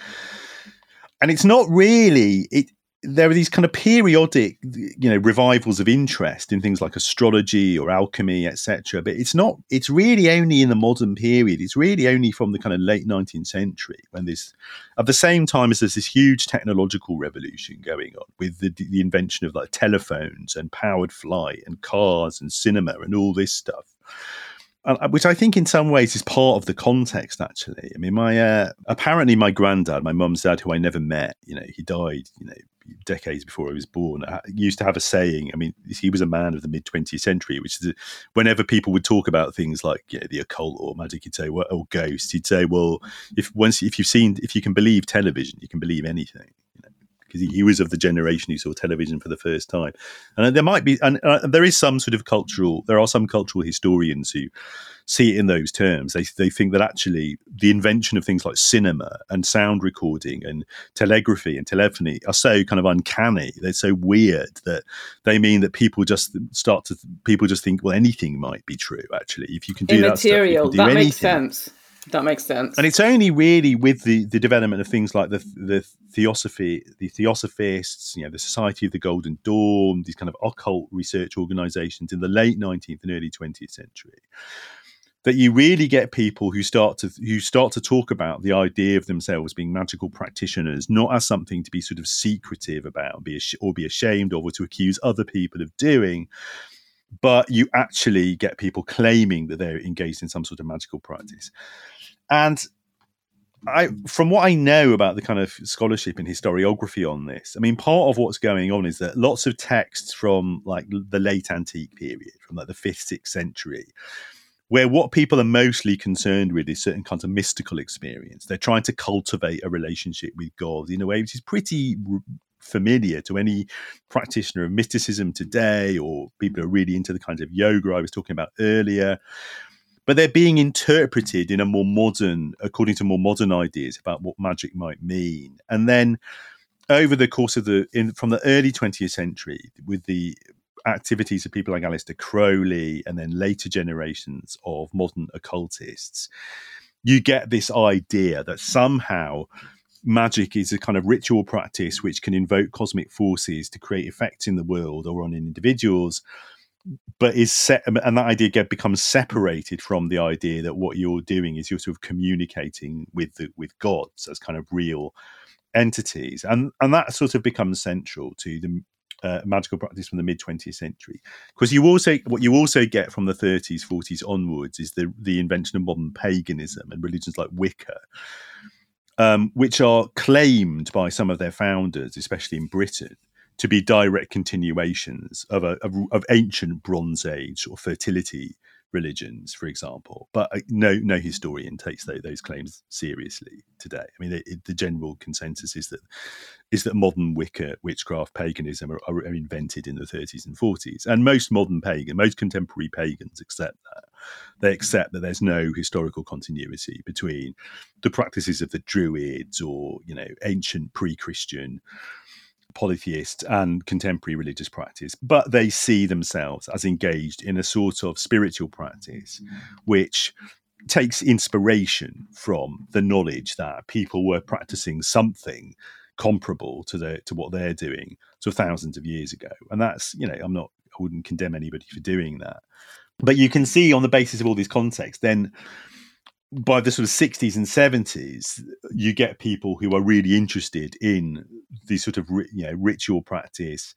and it's not really it there are these kind of periodic you know revivals of interest in things like astrology or alchemy etc but it's not it's really only in the modern period. It's really only from the kind of late 19th century when this at the same time as there's this huge technological revolution going on with the, the invention of like telephones and powered flight and cars and cinema and all this stuff which I think in some ways is part of the context. Actually, I mean, my uh, apparently my granddad, my mum's dad, who I never met, you know, he died, you know, decades before I was born, uh, used to have a saying. I mean, he was a man of the mid 20th century, which is whenever people would talk about things like you know, the occult or magic, he'd say, well, or ghosts, he'd say, well, if once if you've seen, if you can believe television, you can believe anything. Because he, he, was of the generation who saw television for the first time, and there might be, and uh, there is some sort of cultural. There are some cultural historians who see it in those terms. They, they think that actually the invention of things like cinema and sound recording and telegraphy and telephony are so kind of uncanny. They're so weird that they mean that people just start to people just think, well, anything might be true. Actually, if you can do Immaterial, that, stuff, that anything. makes sense. That makes sense. And it's only really with the, the development of things like the the theosophy, the theosophists, you know, the Society of the Golden Dawn, these kind of occult research organizations in the late 19th and early 20th century, that you really get people who start to who start to talk about the idea of themselves being magical practitioners not as something to be sort of secretive about be or be ashamed of or to accuse other people of doing but you actually get people claiming that they're engaged in some sort of magical practice and I, from what I know about the kind of scholarship and historiography on this, I mean, part of what's going on is that lots of texts from like the late antique period, from like the fifth, sixth century, where what people are mostly concerned with is certain kinds of mystical experience. They're trying to cultivate a relationship with God in a way which is pretty familiar to any practitioner of mysticism today, or people who are really into the kinds of yoga I was talking about earlier. But they're being interpreted in a more modern, according to more modern ideas about what magic might mean. And then over the course of the in, from the early 20th century with the activities of people like Aleister Crowley and then later generations of modern occultists, you get this idea that somehow magic is a kind of ritual practice which can invoke cosmic forces to create effects in the world or on individuals but is set and that idea get becomes separated from the idea that what you're doing is you're sort of communicating with the, with gods as kind of real entities and and that sort of becomes central to the uh, magical practice from the mid 20th century. Because you also what you also get from the 30s, 40s onwards is the the invention of modern paganism and religions like Wicca, um, which are claimed by some of their founders, especially in Britain, to be direct continuations of a of, of ancient Bronze Age or fertility religions, for example. But uh, no no historian takes those, those claims seriously today. I mean, it, the general consensus is that is that modern Wicca, witchcraft, paganism are, are, invented in the 30s and 40s, and most modern pagan, most contemporary pagans accept that. They accept that there's no historical continuity between the practices of the Druids or you know ancient pre-Christian polytheist and contemporary religious practice, but they see themselves as engaged in a sort of spiritual practice, mm. which takes inspiration from the knowledge that people were practicing something comparable to the to what they're doing so thousands of years ago. And that's you know i'm not i wouldn't condemn anybody for doing that. But you can see on the basis of all these contexts then by the sort of 60s and 70s you get people who are really interested in these sort of you know ritual practice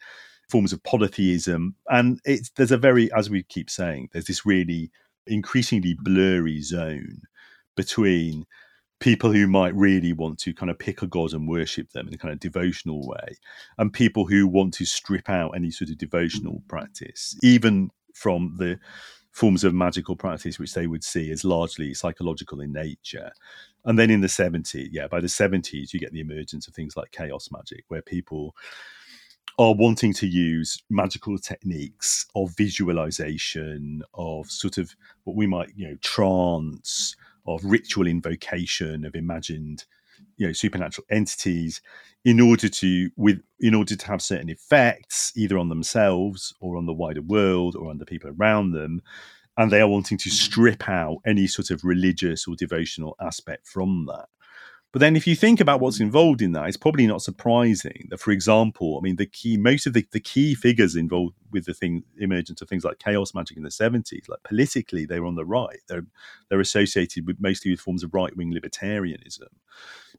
forms of polytheism. And it's there's a very as we keep saying there's this really increasingly blurry zone between people who might really want to kind of pick a god and worship them in a kind of devotional way and people who want to strip out any sort of devotional practice even from the forms of magical practice which they would see as largely psychological in nature. And then in the 70s, yeah, by the 70s, you get the emergence of things like chaos magic, where people are wanting to use magical techniques of visualization, of sort of what we might, you know, trance, of ritual invocation, of imagined you know supernatural entities in order to with in order to have certain effects either on themselves or on the wider world or on the people around them. And they are wanting to mm-hmm. strip out any sort of religious or devotional aspect from that but then if you think about what's involved in that, it's probably not surprising that, for example, I mean, the key, most of the, the key figures involved with the thing, emergence of things like chaos magic in the 70s, like politically, they were on the right. They're, they're associated with mostly with forms of right wing libertarianism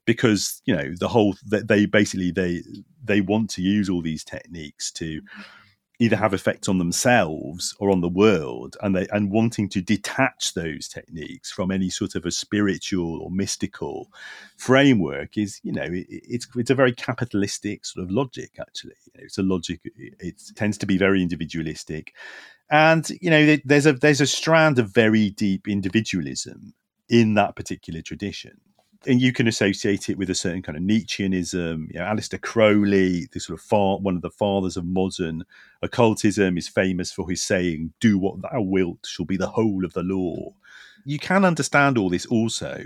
because, you know, the whole, they basically, they, they want to use all these techniques to, either have effects on themselves or on the world and they and wanting to detach those techniques from any sort of a spiritual or mystical framework is you know it, it's it's a very capitalistic sort of logic actually. It's a logic it tends to be very individualistic. And you know there's a there's a strand of very deep individualism in that particular tradition and you can associate it with a certain kind of Nietzscheanism. You know, Aleister Crowley, the sort of far, one of the fathers of modern occultism, is famous for his saying, "Do what thou wilt shall be the whole of the law." You can understand all this also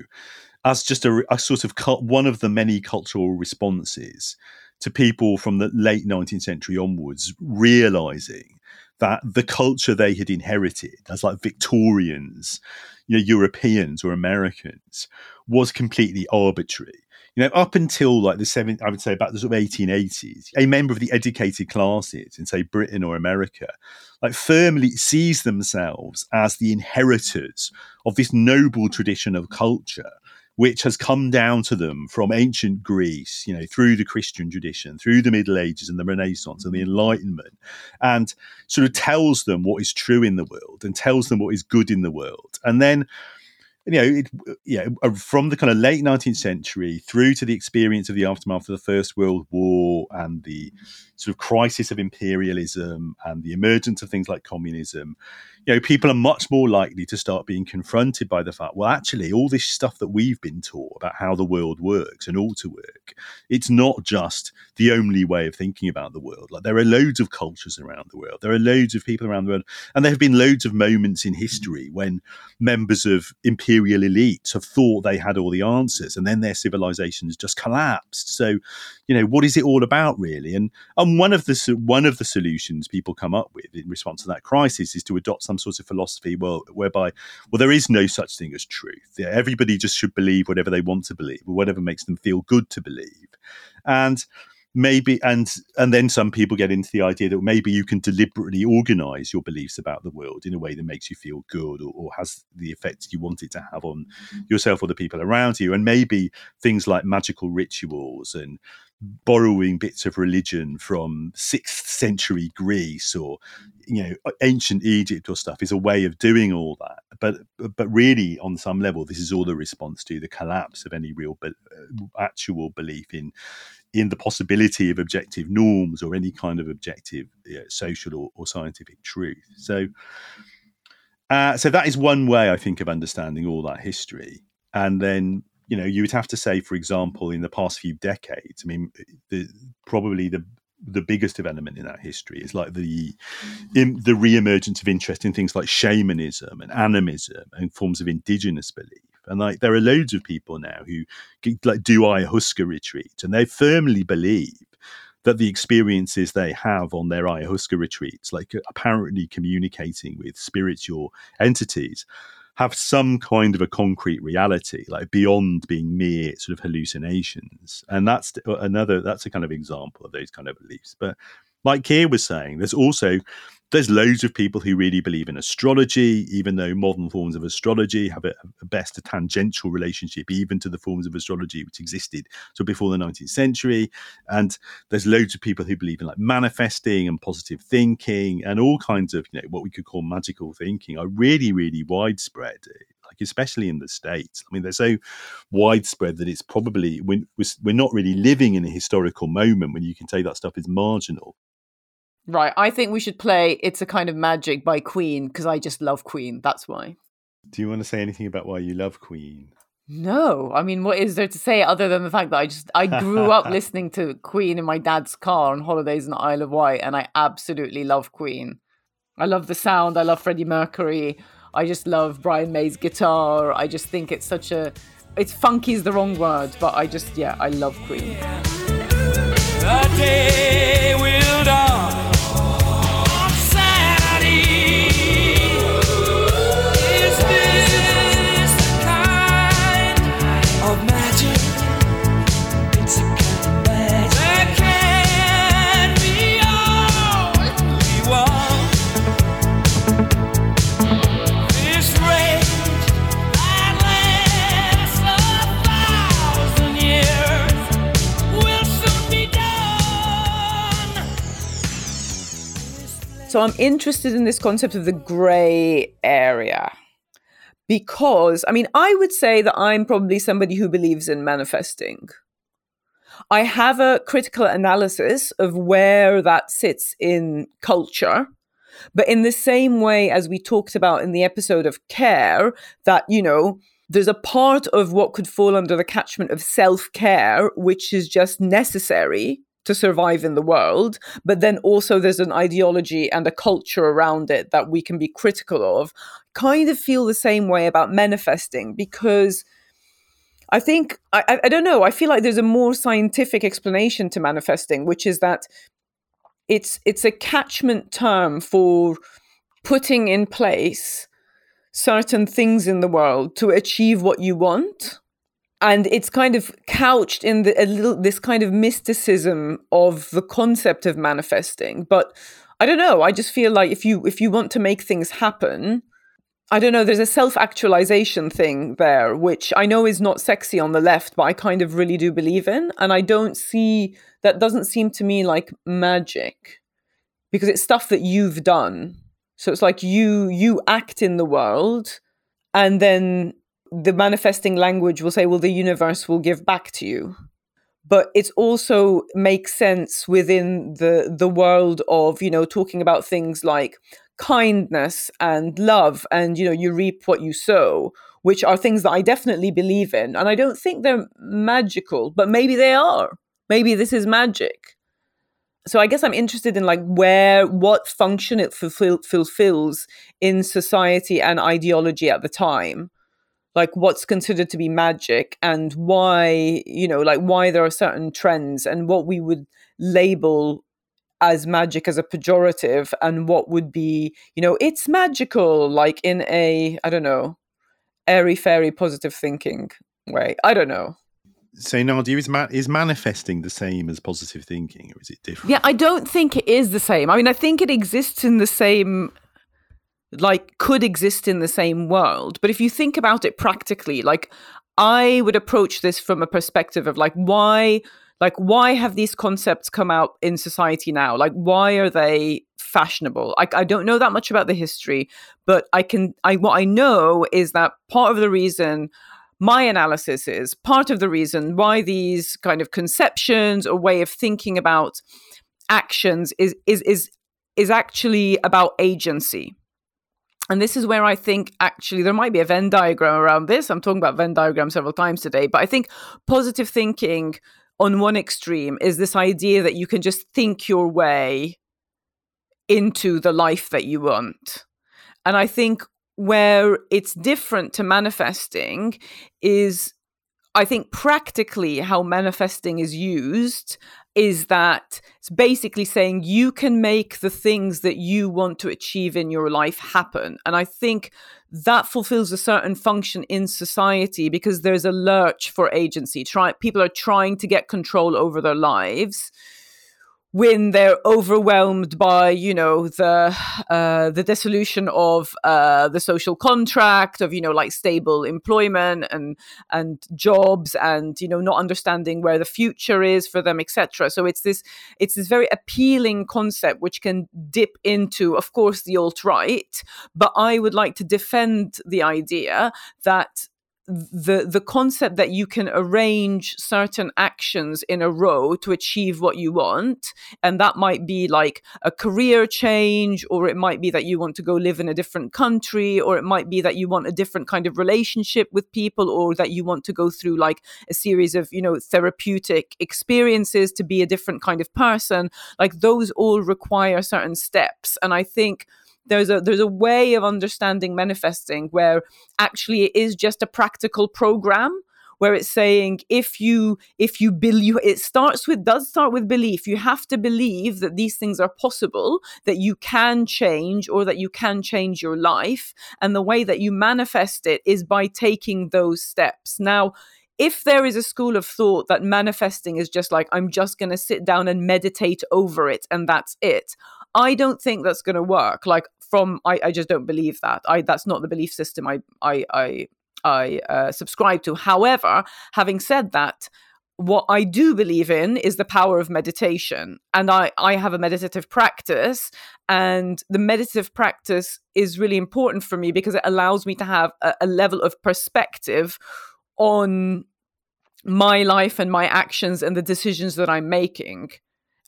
as just a, a sort of one of the many cultural responses to people from the late 19th century onwards realizing that the culture they had inherited as like Victorians, you know, Europeans or Americans was completely arbitrary. You know, up until like the seven, I would say about the sort of 1880s, a member of the educated classes in say Britain or America, like firmly sees themselves as the inheritors of this noble tradition of culture which has come down to them from ancient Greece, you know, through the Christian tradition, through the Middle Ages and the Renaissance and the Enlightenment, and sort of tells them what is true in the world and tells them what is good in the world. And then you know, it, yeah, uh, from the kind of late 19th century through to the experience of the aftermath of the First World War and the sort of crisis of imperialism and the emergence of things like communism, you know, people are much more likely to start being confronted by the fact, well, actually, all this stuff that we've been taught about how the world works and ought to work, it's not just the only way of thinking about the world. Like there are loads of cultures around the world, there are loads of people around the world, and there have been loads of moments in history when members of imperial elites have thought they had all the answers, and then their civilizations just collapsed. So, you know, what is it all about, really? And and one of the one of the solutions people come up with in response to that crisis is to adopt some sort of philosophy, well, whereby well, there is no such thing as truth. Yeah, everybody just should believe whatever they want to believe, or whatever makes them feel good to believe, and maybe and and then some people get into the idea that maybe you can deliberately organize your beliefs about the world in a way that makes you feel good or, or has the effect you want it to have on mm-hmm. yourself or the people around you and maybe things like magical rituals and borrowing bits of religion from sixth century Greece or you know ancient Egypt or stuff is a way of doing all that. But but really, on some level, this is all a response to the collapse of any real be- uh, actual belief in in the possibility of objective norms or any kind of objective you know, social or, or, scientific truth. So. Uh, so that is one way I think of understanding all that history, and then you know, you would have to say, for example, in the past few decades, I mean, the, probably the the biggest development in that history is like the in, the re-emergence of interest in things like shamanism and animism and forms of indigenous belief. And like there are loads of people now who like do ayahuasca retreats, and they firmly believe that the experiences they have on their ayahuasca retreats, like uh, apparently communicating with spiritual entities, have some kind of a concrete reality, like beyond being mere sort of hallucinations. And that's uh, another, that's a kind of example of those kind of beliefs. But like Keir was saying, there's also there's loads of people who really believe in astrology, even though modern forms of astrology have a, a best a tangential relationship even to the forms of astrology which existed so before the 19th century. And there's loads of people who believe in like manifesting and positive thinking and all kinds of you know what we could call magical thinking are really really widespread like especially in the states. I mean, they're so widespread that it's probably we're, we're not really living in a historical moment when you can say that stuff is marginal. Right. I think we should play It's a Kind of Magic by Queen because I just love Queen. That's why. Do you want to say anything about why you love Queen? No. I mean, what is there to say other than the fact that I just I grew up [LAUGHS] listening to Queen in my dad's car on holidays in the Isle of Wight and I absolutely love Queen. I love the sound, I love Freddie Mercury. I just love Brian May's guitar. I just think it's such a it's funky is the wrong word, but I just yeah, I love Queen. So I'm interested in this concept of the gray area because, I mean, I would say that I'm probably somebody who believes in manifesting. I have a critical analysis of where that sits in culture. But in the same way as we talked about in the episode of care, that, you know, there's a part of what could fall under the catchment of self care, which is just necessary to survive in the world, but then also there's an ideology and a culture around it that we can be critical of. Kind of feel the same way about manifesting because I think, I, I don't know, I feel like there's a more scientific explanation to manifesting, which is that it's it's a catchment term for putting in place certain things in the world to achieve what you want and it's kind of couched in the, a little this kind of mysticism of the concept of manifesting. But i don't know i just feel like if you if you want to make things happen i don't know there's a self-actualization thing there which i know is not sexy on the left but i kind of really do believe in. And i don't see that doesn't seem to me like magic because it's stuff that you've done. So it's like you you act in the world and then the manifesting language will say, well, the universe will give back to you. But it also makes sense within the the world of, you know, talking about things like kindness and love and, you know, you reap what you sow, which are things that I definitely believe in. And I don't think they're magical, but maybe they are. Maybe this is magic. So I guess I'm interested in like where, what function it fulfill, fulfills in society and ideology at the time like what's considered to be magic and why you know like why there are certain trends and what we would label as magic as a pejorative and what would be you know it's magical like in a i don't know airy fairy positive thinking way i don't know so Nadia, is, ma- is manifesting the same as positive thinking or is it different? Yeah, I don't think it is the same. I mean, I think it exists in the same like could exist in the same world. But if you think about it practically, like I would approach this from a perspective of like why like why have these concepts come out in society now? Like why are they fashionable? I, I don't know that much about the history but i can i what i know is that part of the reason my analysis is part of the reason why these kind of conceptions or way of thinking about actions is is is is actually about agency and this is where I think actually there might be a Venn diagram around this. I'm talking about Venn diagram several times today, but I think positive thinking on one extreme is this idea that you can just think your way into the life that you want. And I think where it's different to manifesting is I think practically how manifesting is used is that it's basically saying you can make the things that you want to achieve in your life happen. And I think that fulfills a certain function in society because there's a lurch for agency. Try, people are trying to get control over their lives when they're overwhelmed by you know the uh, the dissolution of uh, the social contract of you know like stable employment and and jobs and you know not understanding where the future is for them etc so it's this it's this very appealing concept which can dip into of course the alt right but i would like to defend the idea that the the concept that you can arrange certain actions in a row to achieve what you want and that might be like a career change or it might be that you want to go live in a different country or it might be that you want a different kind of relationship with people or that you want to go through like a series of you know therapeutic experiences to be a different kind of person. Like those all require certain steps and i think there's a there's a way of understanding manifesting where actually it is just a practical program where it's saying if you if you believe it starts with does start with belief. You have to believe that these things are possible that you can change or that you can change your life. And the way that you manifest it is by taking those steps. Now if there is a school of thought that manifesting is just like i'm just going to sit down and meditate over it and that's it I don't think that's going to work. Like from, I, I just don't believe that. I that's not the belief system I I I, I uh, subscribe to. However, having said that, what I do believe in is the power of meditation. And I, I have a meditative practice, and the meditative practice is really important for me because it allows me to have a, a level of perspective on my life and my actions and the decisions that I'm making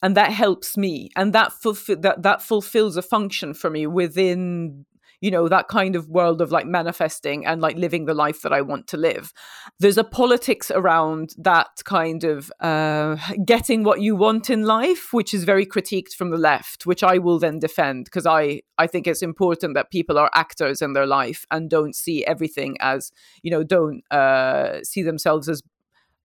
and that helps me. And that fulfill that that fulfills a function for me within you know that kind of world of like manifesting and like living the life that i want to live. There's a politics around that kind of uh, getting what you want in life which is very critiqued from the left which i will then defend because i i think it's important that people are actors in their life and don't see everything as you know don't uh, see themselves as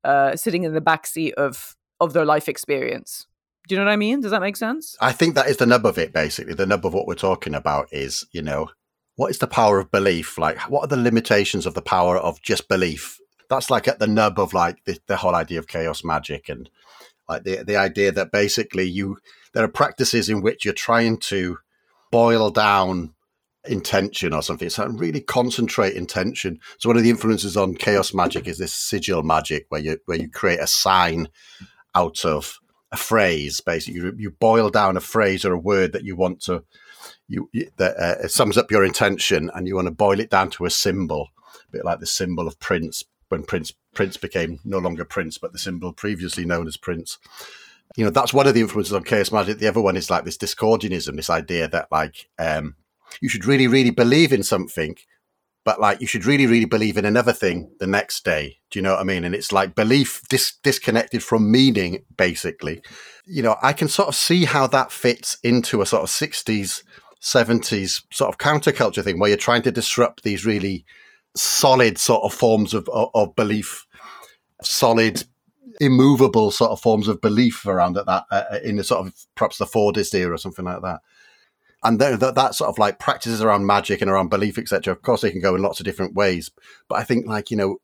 uh, sitting in the backseat of of their life experience do you know what I mean? Does that make sense? I think that is the nub of it, basically. The nub of what we're talking about is, you know, what is the power of belief? Like, what are the limitations of the power of just belief? That's like at the nub of like the, the whole idea of chaos magic and like the the idea that basically you there are practices in which you're trying to boil down intention or something. So really concentrate intention. So one of the influences on chaos magic is this sigil magic, where you where you create a sign out of a phrase basically. You, you boil down a phrase or a word that you want to you, that uh, sums up your intention and you want to boil it down to a symbol a bit like the symbol of prince when prince prince became no longer prince but the symbol previously known as prince. You know that's one of the influences on chaos magic. The other one is like this discordianism this idea that like um you should really really believe in something but like you should really really believe in another thing the next day. Do you know what i mean? And it's like belief dis- disconnected from meaning basically. You know i can sort of see how that fits into a sort of 60s 70s sort of counterculture thing where you're trying to disrupt these really solid sort of forms of, of, of belief solid immovable sort of forms of belief around that, that uh, in the sort of perhaps the fordist era or something like that and that, that sort of like practices around magic and around belief etc of course they can go in lots of different ways. But i think like you know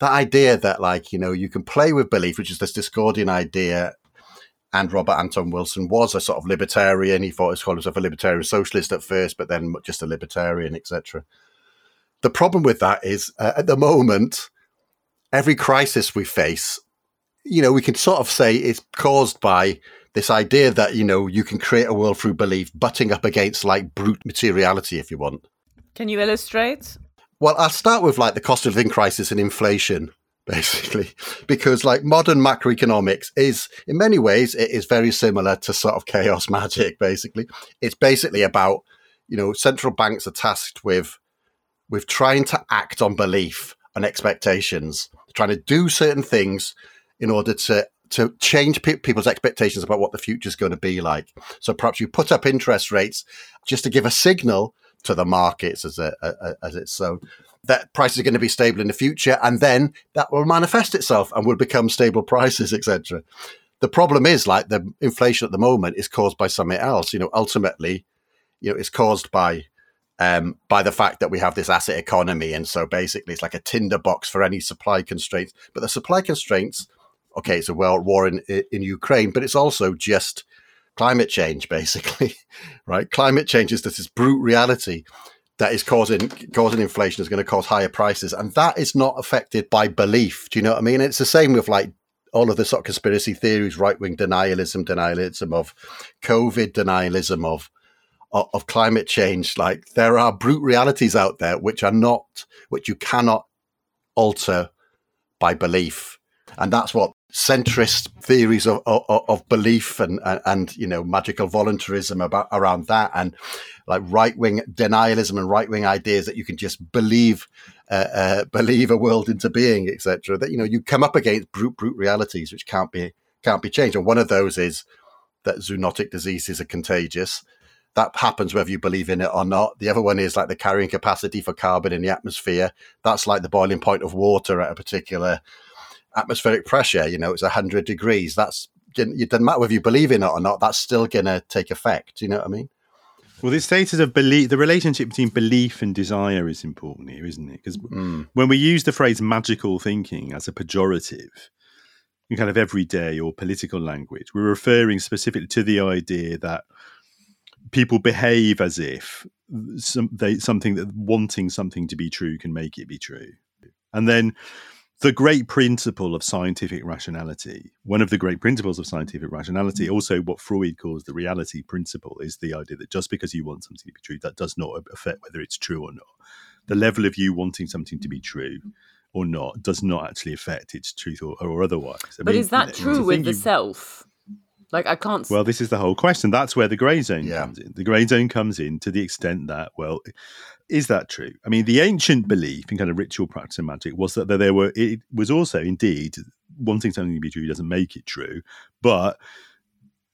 that idea that like you know you can play with belief which is this discordian idea and robert anton wilson was a sort of libertarian. He thought he called himself a libertarian socialist at first but then just a libertarian etc the problem with that is uh, at the moment every crisis we face you know, we can sort of say it's caused by this idea that, you know, you can create a world through belief, butting up against like brute materiality, if you want. Can you illustrate? Well, I'll start with like the cost of living crisis and inflation, [LAUGHS] basically, because like modern macroeconomics is, in many ways, it is very similar to sort of chaos [LAUGHS] magic. Basically, it's basically about you know central banks are tasked with with trying to act on belief and expectations, trying to do certain things in order to to change pe- people's expectations about what the future is going to be like. So perhaps you put up interest rates just to give a signal to the markets as a, a, as it's so that prices are going to be stable in the future, and then that will manifest itself and will become stable prices, [LAUGHS] etc. The problem is like the inflation at the moment is caused by something else. You know, ultimately, you know, it's caused by um, by the fact that we have this asset economy, and so basically it's like a tinderbox for any supply constraints. But the supply constraints, okay, it's a world war in in Ukraine, but it's also just climate change, basically, [LAUGHS] right? Climate change is this brute reality that is causing causing inflation is going to cause higher prices, and that is not affected by belief. Do you know what I mean? It's the same with like all of the sort of conspiracy theories, right wing denialism, denialism of COVID, denialism of, of of climate change. Like there are brute realities out there which are not which you cannot alter by belief, and that's what centrist theories of, of, of belief and, and, and you know magical voluntarism about around that and like right wing denialism and right wing ideas that you can just believe uh, uh, believe a world into being etc that you know you come up against brute brute realities which can't be can't be changed and one of those is that zoonotic diseases are contagious that happens whether you believe in it or not. The other one is like the carrying capacity for carbon in the atmosphere. That's like the boiling point of water at a particular atmospheric pressure, you know, it's 100 degrees. That's, it doesn't matter whether you believe in it or not, that's still going to take effect. Do you know what I mean? Well, this status of belief, the relationship between belief and desire is important here, isn't it? Because mm. when we use the phrase magical thinking as a pejorative in kind of everyday or political language, we're referring specifically to the idea that people behave as if some, they, something that wanting something to be true can make it be true. And then the great principle of scientific rationality, one of the great principles of scientific rationality, mm. also what Freud calls the reality principle, is the idea that just because you want something to be true, that does not affect whether it's true or not. The level of you wanting something to be true or not does not actually affect its truth or, or otherwise. I but mean, is that true with the you, self? Like I can't. Well, this is the whole question. That's where the grey zone yeah. comes in. The grey zone comes in to the extent that, well, is that true? I mean, the ancient belief in kind of ritual practice and magic was that there were, it was also indeed wanting something to be true doesn't make it true, but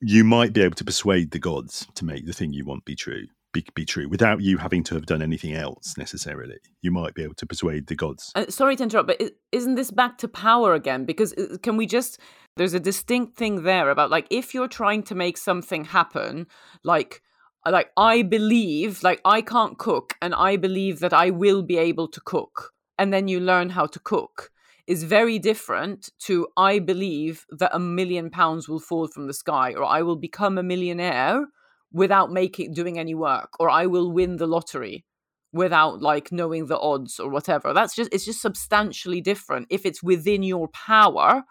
you might be able to persuade the gods to make the thing you want be true. Be, be true without you having to have done anything else necessarily. You might be able to persuade the gods. Uh, sorry to interrupt, but isn't this back to power again? Because uh, can we just there's a distinct thing there about like if you're trying to make something happen, like uh, like I believe, like I can't cook, and I believe that I will be able to cook, and then you learn how to cook is very different to I believe that a million pounds will fall from the sky, or I will become a millionaire without making doing any work, or I will win the lottery without like knowing the odds or whatever. That's just it's just substantially different if it's within your power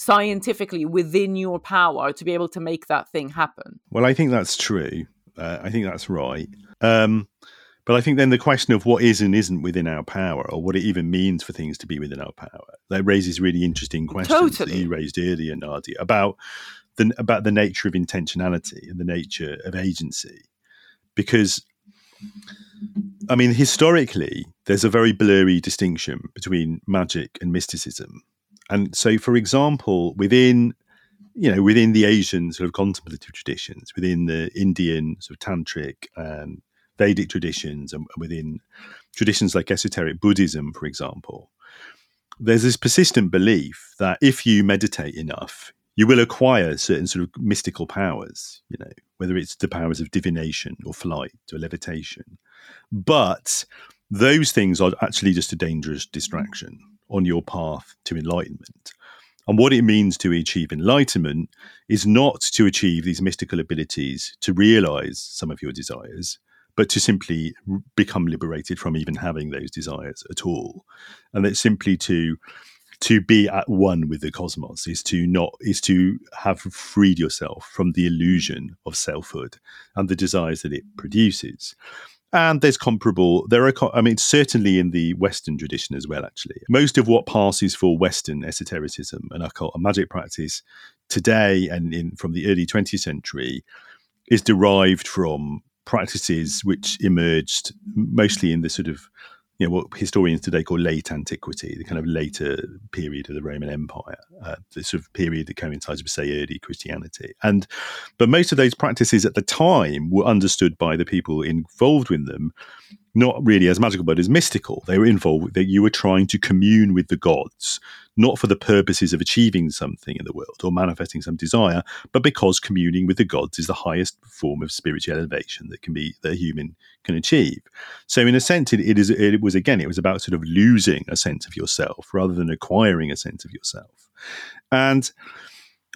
scientifically within your power to be able to make that thing happen. Well, I think that's true. Uh, I think that's right. Um, but I think then the question of what is and isn't within our power, or what it even means for things to be within our power, that raises really interesting questions totally. that you raised earlier, Nadia, about the about the nature of intentionality and the nature of agency, because. I mean, historically, there's a very blurry distinction between magic and mysticism. And so, for example, within you know, within the Asian sort of contemplative traditions, within the Indian sort of tantric and Vedic traditions, and within traditions like esoteric Buddhism, for example, there's this persistent belief that if you meditate enough, you will acquire certain sort of mystical powers, you know, whether it's the powers of divination or flight or levitation. But those things are actually just a dangerous distraction on your path to enlightenment. And what it means to achieve enlightenment is not to achieve these mystical abilities to realize some of your desires, but to simply become liberated from even having those desires at all. And it's simply to to be at one with the cosmos is to not is to have freed yourself from the illusion of selfhood and the desires that it produces and there's comparable there are i mean certainly in the western tradition as well actually. Most of what passes for western esotericism and occult and magic practice today and in from the early 20th century is derived from practices which emerged mostly in the sort of you know what historians today call late antiquity, the kind of later period of the Roman Empire, uh, the sort of period that coincides with say early Christianity. And but most of those practices at the time were understood by the people involved with them not really as magical, but as mystical. They were involved that you were trying to commune with the gods, not for the purposes of achieving something in the world or manifesting some desire, but because communing with the gods is the highest form of spiritual elevation that can be that a human can achieve. So, in a sense, it, it is it was again it was about sort of losing a sense of yourself rather than acquiring a sense of yourself, and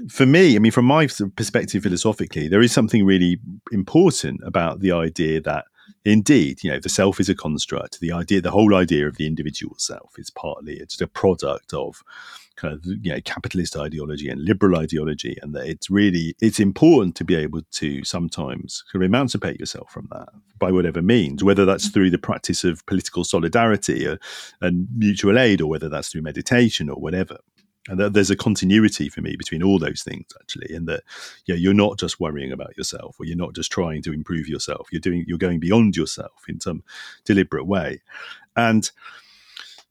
for me, I mean, from my perspective philosophically, there is something really important about the idea that indeed, you know, the self is a construct. The idea, the whole idea of the individual self is partly it's a product of kind of you know capitalist ideology and liberal ideology, and that it's really it's important to be able to sometimes kind of emancipate yourself from that by whatever means, whether that's through the practice of political solidarity or, uh, and mutual aid, or whether that's through meditation or whatever and there's a continuity for me between all those things actually in that yeah you're not just worrying about yourself or you're not just trying to improve yourself. You're doing you're going beyond yourself in some deliberate way. And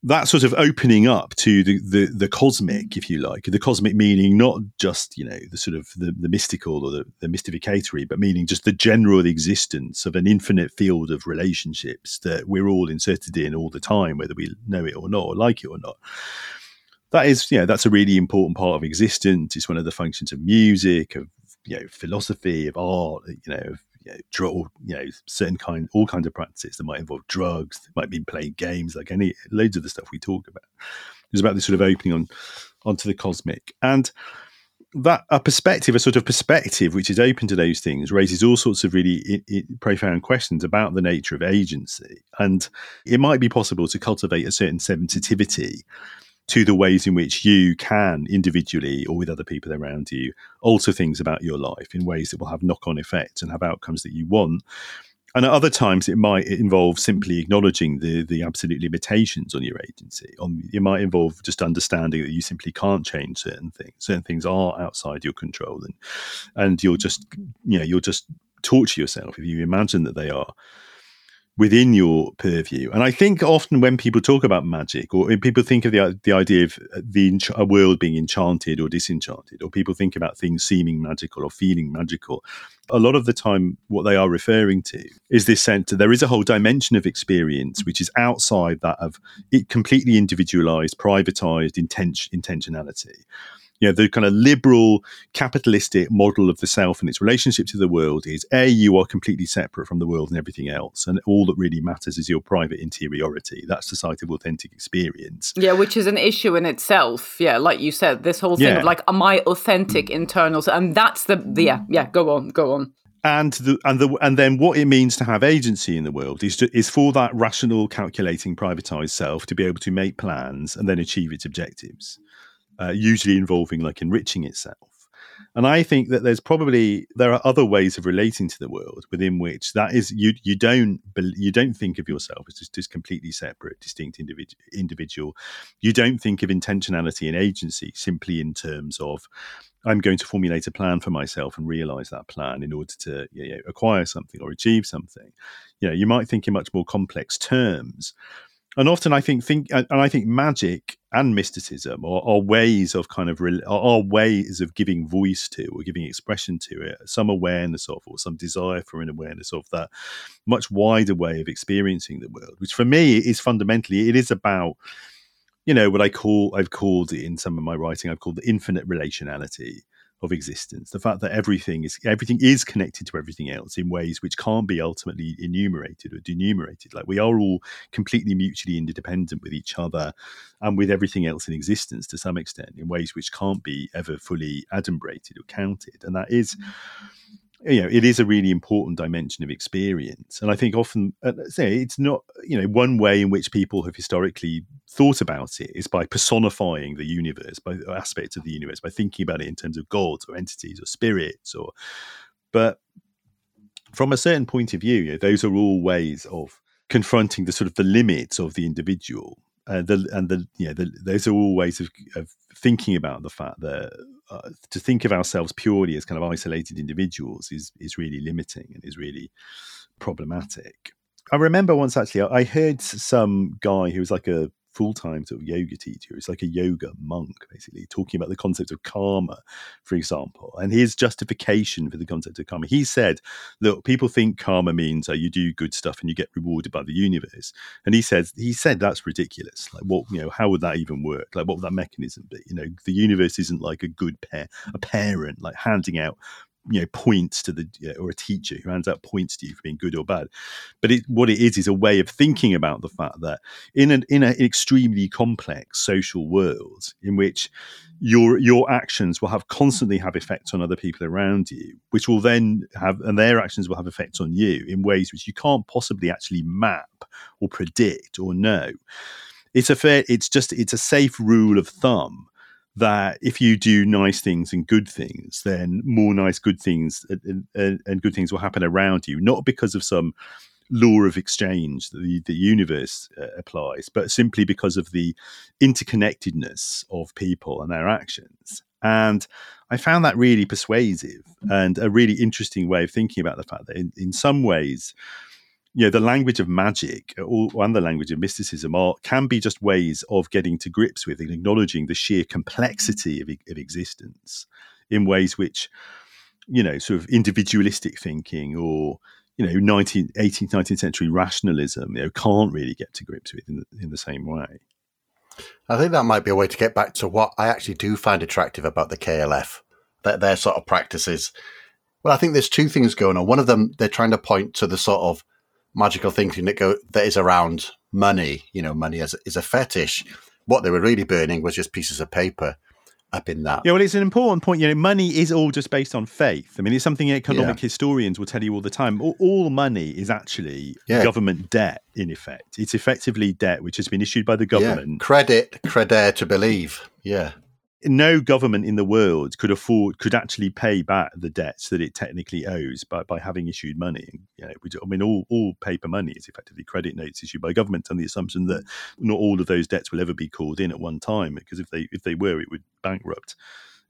that sort of opening up to the, the, the cosmic, if you like, the cosmic meaning not just you know the sort of the, the mystical or the, the mystificatory, but meaning just the general existence of an infinite field of relationships that we're all inserted in all the time, whether we know it or not, or like it or not that is, you know, that's a really important part of existence. It's one of the functions of music, of you know, philosophy, of art, you know, of you know, draw, you know, certain kind, all kinds of practices that might involve drugs, might be playing games, like any loads of the stuff we talk about. It's about this sort of opening on onto the cosmic and that a perspective, a sort of perspective which is open to those things, raises all sorts of really profound questions about the nature of agency. And it might be possible to cultivate a certain sensitivity to the ways in which you can individually or with other people around you alter things about your life in ways that will have knock on effects and have outcomes that you want. And at other times, it might involve simply acknowledging the the absolute limitations on your agency. On it might involve just understanding that you simply can't change certain things. Certain things are outside your control, and and you'll just you know you'll just torture yourself if you imagine that they are within your purview. And I think often when people talk about magic, or people think of the the idea of the a world being enchanted or disenchanted, or people think about things seeming magical or feeling magical, a lot of the time what they are referring to is this sense that there is a whole dimension of experience which is outside that of it completely individualized, privatized intention, intentionality you know the kind of liberal capitalistic model of the self and its relationship to the world is a you are completely separate from the world and everything else and all that really matters is your private interiority. That's the site of authentic experience. Yeah which is an issue in itself. Yeah like you said this whole thing yeah. of like am i authentic mm. internals? And that's the, the yeah yeah go on go on. And the and the and then what it means to have agency in the world is to, is for that rational, calculating, privatized self to be able to make plans and then achieve its objectives uh, usually involving like enriching itself. And I think that there's probably there are other ways of relating to the world within which that is you you don't you don't think of yourself as just, just completely separate, distinct individual. Individual, you don't think of intentionality and agency simply in terms of I'm going to formulate a plan for myself and realize that plan in order to you know, acquire something or achieve something. You know, you might think in much more complex terms and often I think think and I think magic and mysticism or, are ways of kind of are ways of giving voice to or giving expression to it, some awareness of or some desire for an awareness of that much wider way of experiencing the world, which for me is fundamentally it is about you know what I call I've called it in some of my writing I've called the infinite relationality of existence. The fact that everything is everything is connected to everything else in ways which can't be ultimately enumerated or denumerated. Like we are all completely mutually interdependent with each other and with everything else in existence to some extent in ways which can't be ever fully adumbrated or counted. And that is mm. You know it is a really important dimension of experience and i think often uh, say it's not you know one way in which people have historically thought about it is by personifying the universe, by aspects of the universe, by thinking about it in terms of gods or entities or spirits or but from a certain point of view, you know, those are all ways of confronting the sort of the limits of the individual. Uh, the, and the know the, those are all ways of, of thinking about the fact that uh, to think of ourselves purely as kind of isolated individuals is is really limiting and is really problematic. I remember once actually I heard some guy who was like a full time sort of yoga teacher. He's like a yoga monk, basically, talking about the concept of karma, for example, and his justification for the concept of karma. He said, Look, people think karma means uh, you do good stuff and you get rewarded by the universe. And he says, he said that's ridiculous. Like, what, you know, how would that even work? Like, what would that mechanism be? You know, the universe isn't like a good pair, a parent, like handing out you know points to the or a teacher who hands out points to you for being good or bad. But it, what it is is a way of thinking about the fact that in an in an extremely complex social world in which your your actions will have constantly have effects on other people around you which will then have and their actions will have effects on you in ways which you can't possibly actually map or predict or know. It's a fair it's just it's a safe rule of thumb that if you do nice things and good things, then more nice, good things and, and, and, good things will happen around you, not because of some law of exchange that the, the universe uh, applies, but simply because of the interconnectedness of people and their actions. And I found that really persuasive and a really interesting way of thinking about the fact that in, in some ways, you know the language of magic uh, and the language of mysticism are can be just ways of getting to grips with and acknowledging the sheer complexity of, of existence in ways which you know sort of individualistic thinking or you know 19th 18th 19th century rationalism you know can't really get to grips with in the, in the same way. I think that might be a way to get back to what i actually do find attractive about the klf that their sort of practices. Well i think there's two things going on. One of them they're trying to point to the sort of magical thinking that go that is around money. You know, money as is a fetish. What they were really burning was just pieces of paper up in that. Yeah, well, it's an important point. You know, money is all just based on faith. I mean, it's something economic yeah. historians will tell you all the time. All, all money is actually yeah. government debt, in effect. It's effectively debt which has been issued by the government. Yeah. Credit, credere to believe. Yeah no government in the world could afford could actually pay back the debts that it technically owes by, by having issued money. You know, I mean, all, all paper money is effectively credit notes issued by government on the assumption that mm. not all of those debts will ever be called in at one time, because if they if they were, it would bankrupt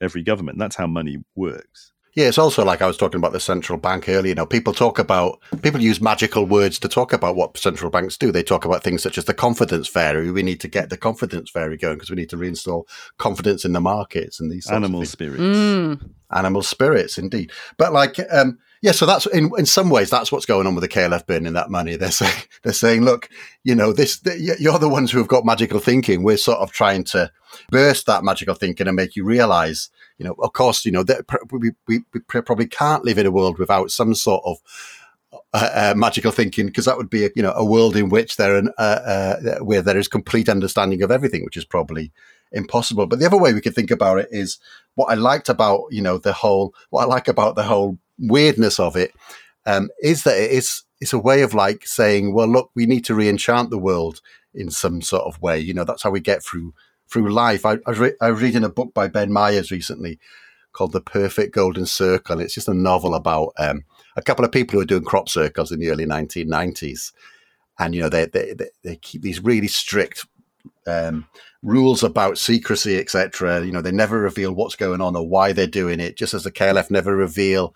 every government. That's how money works. Yeah, it's also like I was talking about the central bank earlier. You know, people talk about people use magical words to talk about what central banks do. They talk about things such as the confidence fairy. We need to get the confidence fairy going because we need to reinstall confidence in the markets and these animal spirits. Mm. Animal spirits, indeed. But like, um, yeah, so that's in in some ways that's what's going on with the KLF burning that money. [LAUGHS] They're saying they're saying, look, you know, this you're the ones who have got magical thinking. We're sort of trying to burst that magical thinking and make you realize you know, of course, you know, we, we, we probably can't live in a world without some sort of uh, uh, magical thinking because that would be a, you know a world in which there uh, uh, where there is complete understanding of everything, which is probably impossible. But the other way we could think about it is what I liked about you know the whole what I like about the whole weirdness of it um, is that it is it's a way of like saying, well, look, we need to re-enchant the world in some sort of way. You know, that's how we get through through life. I, I, was re- I was reading a book by Ben Myers recently called The Perfect Golden Circle. It's just a novel about um, a couple of people who were doing crop circles in the early 1990s. And, you know, they, they, they keep these really strict um, rules about secrecy, etc. You know, they never reveal what's going on or why they're doing it, just as the KLF never reveal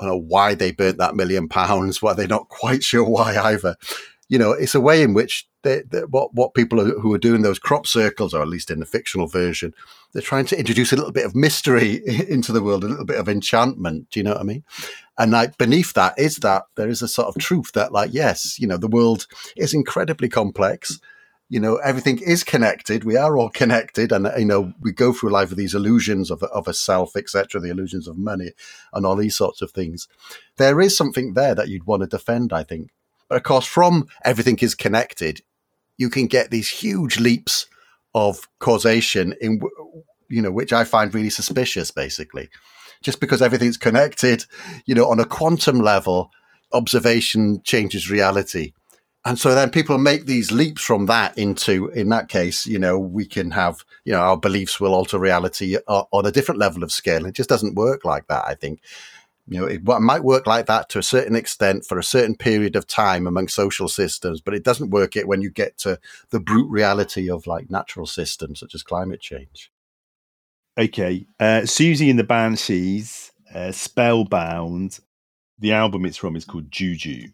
you know, why they burnt that million pounds, why they're not quite sure why either you know, it's a way in which they, they, what what people are, who are doing those crop circles, or at least in the fictional version, they're trying to introduce a little bit of mystery [LAUGHS] into the world, a little bit of enchantment. Do you know what I mean? And like beneath that is that there is a sort of truth that, like, yes, you know, the world is incredibly complex. You know, everything is connected. We are all connected, and you know, we go through life with these illusions of of a self, etc., the illusions of money, and all these sorts of things. There is something there that you'd want to defend, I think but of course, from everything is connected, you can get these huge leaps of causation in you know which I find really suspicious. Basically, just because everything's connected, you know, on a quantum level, observation changes reality. and so then people make these leaps from that into, in that case, you know, we can have, you know, our beliefs will alter reality uh, on a different level of scale. It just doesn't work like that, I think. You know, it might work like that to a certain extent for a certain period of time among social systems, but it doesn't work it when you get to the brute reality of like natural systems such as climate change. Okay. Uh, Siouxsie and the Banshees, uh, Spellbound. The album it's from is called Juju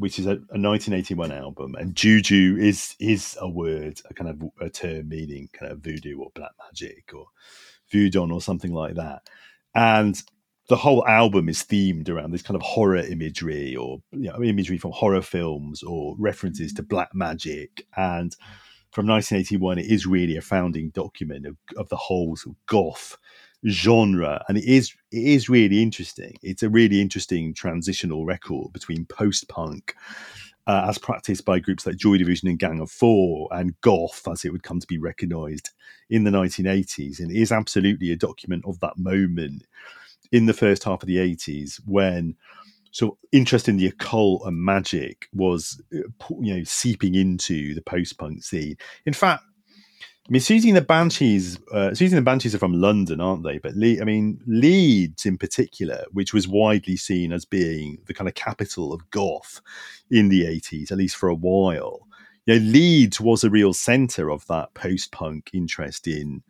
which is a, a, 1981 album, and juju is is a word, a kind of a term meaning kind of voodoo or black magic or voodoo or something like that. And the whole album is themed around this kind of horror imagery or you know, imagery from horror films or references to black magic. And from 1981, it is really a founding document of, of the whole sort of goth genre. And it is it is really interesting. It's a really interesting transitional record between post-punk uh, as practiced by groups like joy division and gang of four and goth as it would come to be recognized in the 1980s and it is absolutely a document of that moment in the first half of the 80s when so interest in the occult and magic was uh, you know seeping into the post-punk scene in fact I mean, Siouxsie and the Banshees, uh, Siouxsie and the Banshees are from London, aren't they? But Le- I mean, Leeds in particular, which was widely seen as being the kind of capital of goth in the 80s, at least for a while. You know, Leeds was a real centre of that post-punk interest in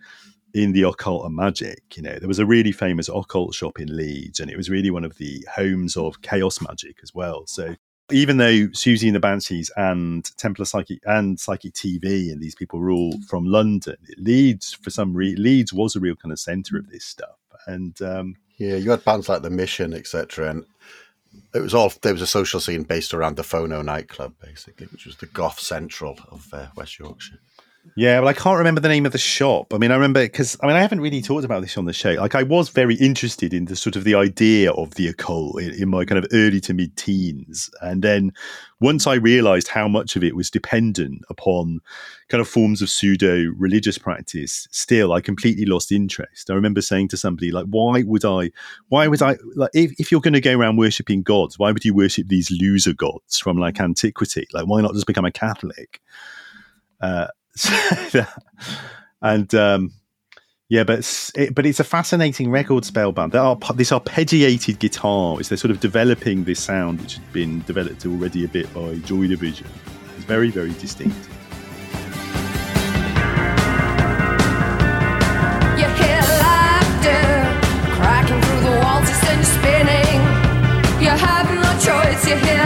in the occult and magic. You know, there was a really famous occult shop in Leeds, and it was really one of the homes of chaos magic as well. So even though Siouxsie and the Banshees and Templar Psychic and Psychic TV and these people were all from London, Leeds for some reason Leeds was a real kind of centre of this stuff. And um, yeah, you had bands like the Mission, etc. And it was all there was a social scene based around the Phono nightclub, basically, which was the goth central of uh, West Yorkshire. Yeah, well, I can't remember the name of the shop. I mean, I remember because I mean, I haven't really talked about this on the show. Like, I was very interested in the sort of the idea of the occult in, in my kind of early to mid teens, and then once I realised how much of it was dependent upon kind of forms of pseudo religious practice, still I completely lost interest. I remember saying to somebody like, "Why would I? Why would I? Like, if, if you're going to go around worshipping gods, why would you worship these loser gods from like antiquity? Like, why not just become a Catholic?" Uh, [LAUGHS] and um, yeah, but it's, it, but it's a fascinating record, Spellbound. There are this arpeggiated guitar is they're sort of developing this sound, which had been developed already a bit by Joy Division. It's very very distinct. You have no choice, you hear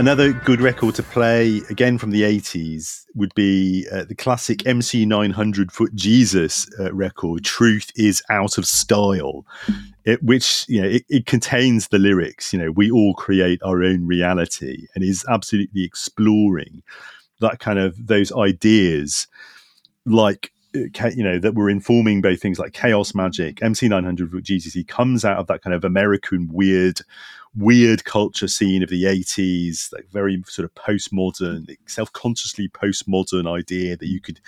Another good record to play, again from the 80s, would be uh, the classic MC 900 Foot Jesus uh, record, Truth is Out of Style, it, which, you know, it, it contains the lyrics, you know, we all create our own reality and is absolutely exploring that kind of those ideas like uh, you know that were informing both things like chaos magic mc900 Foot jesus he comes out of that kind of american weird weird culture scene of the 80s like very sort of postmodern self-consciously postmodern idea that you could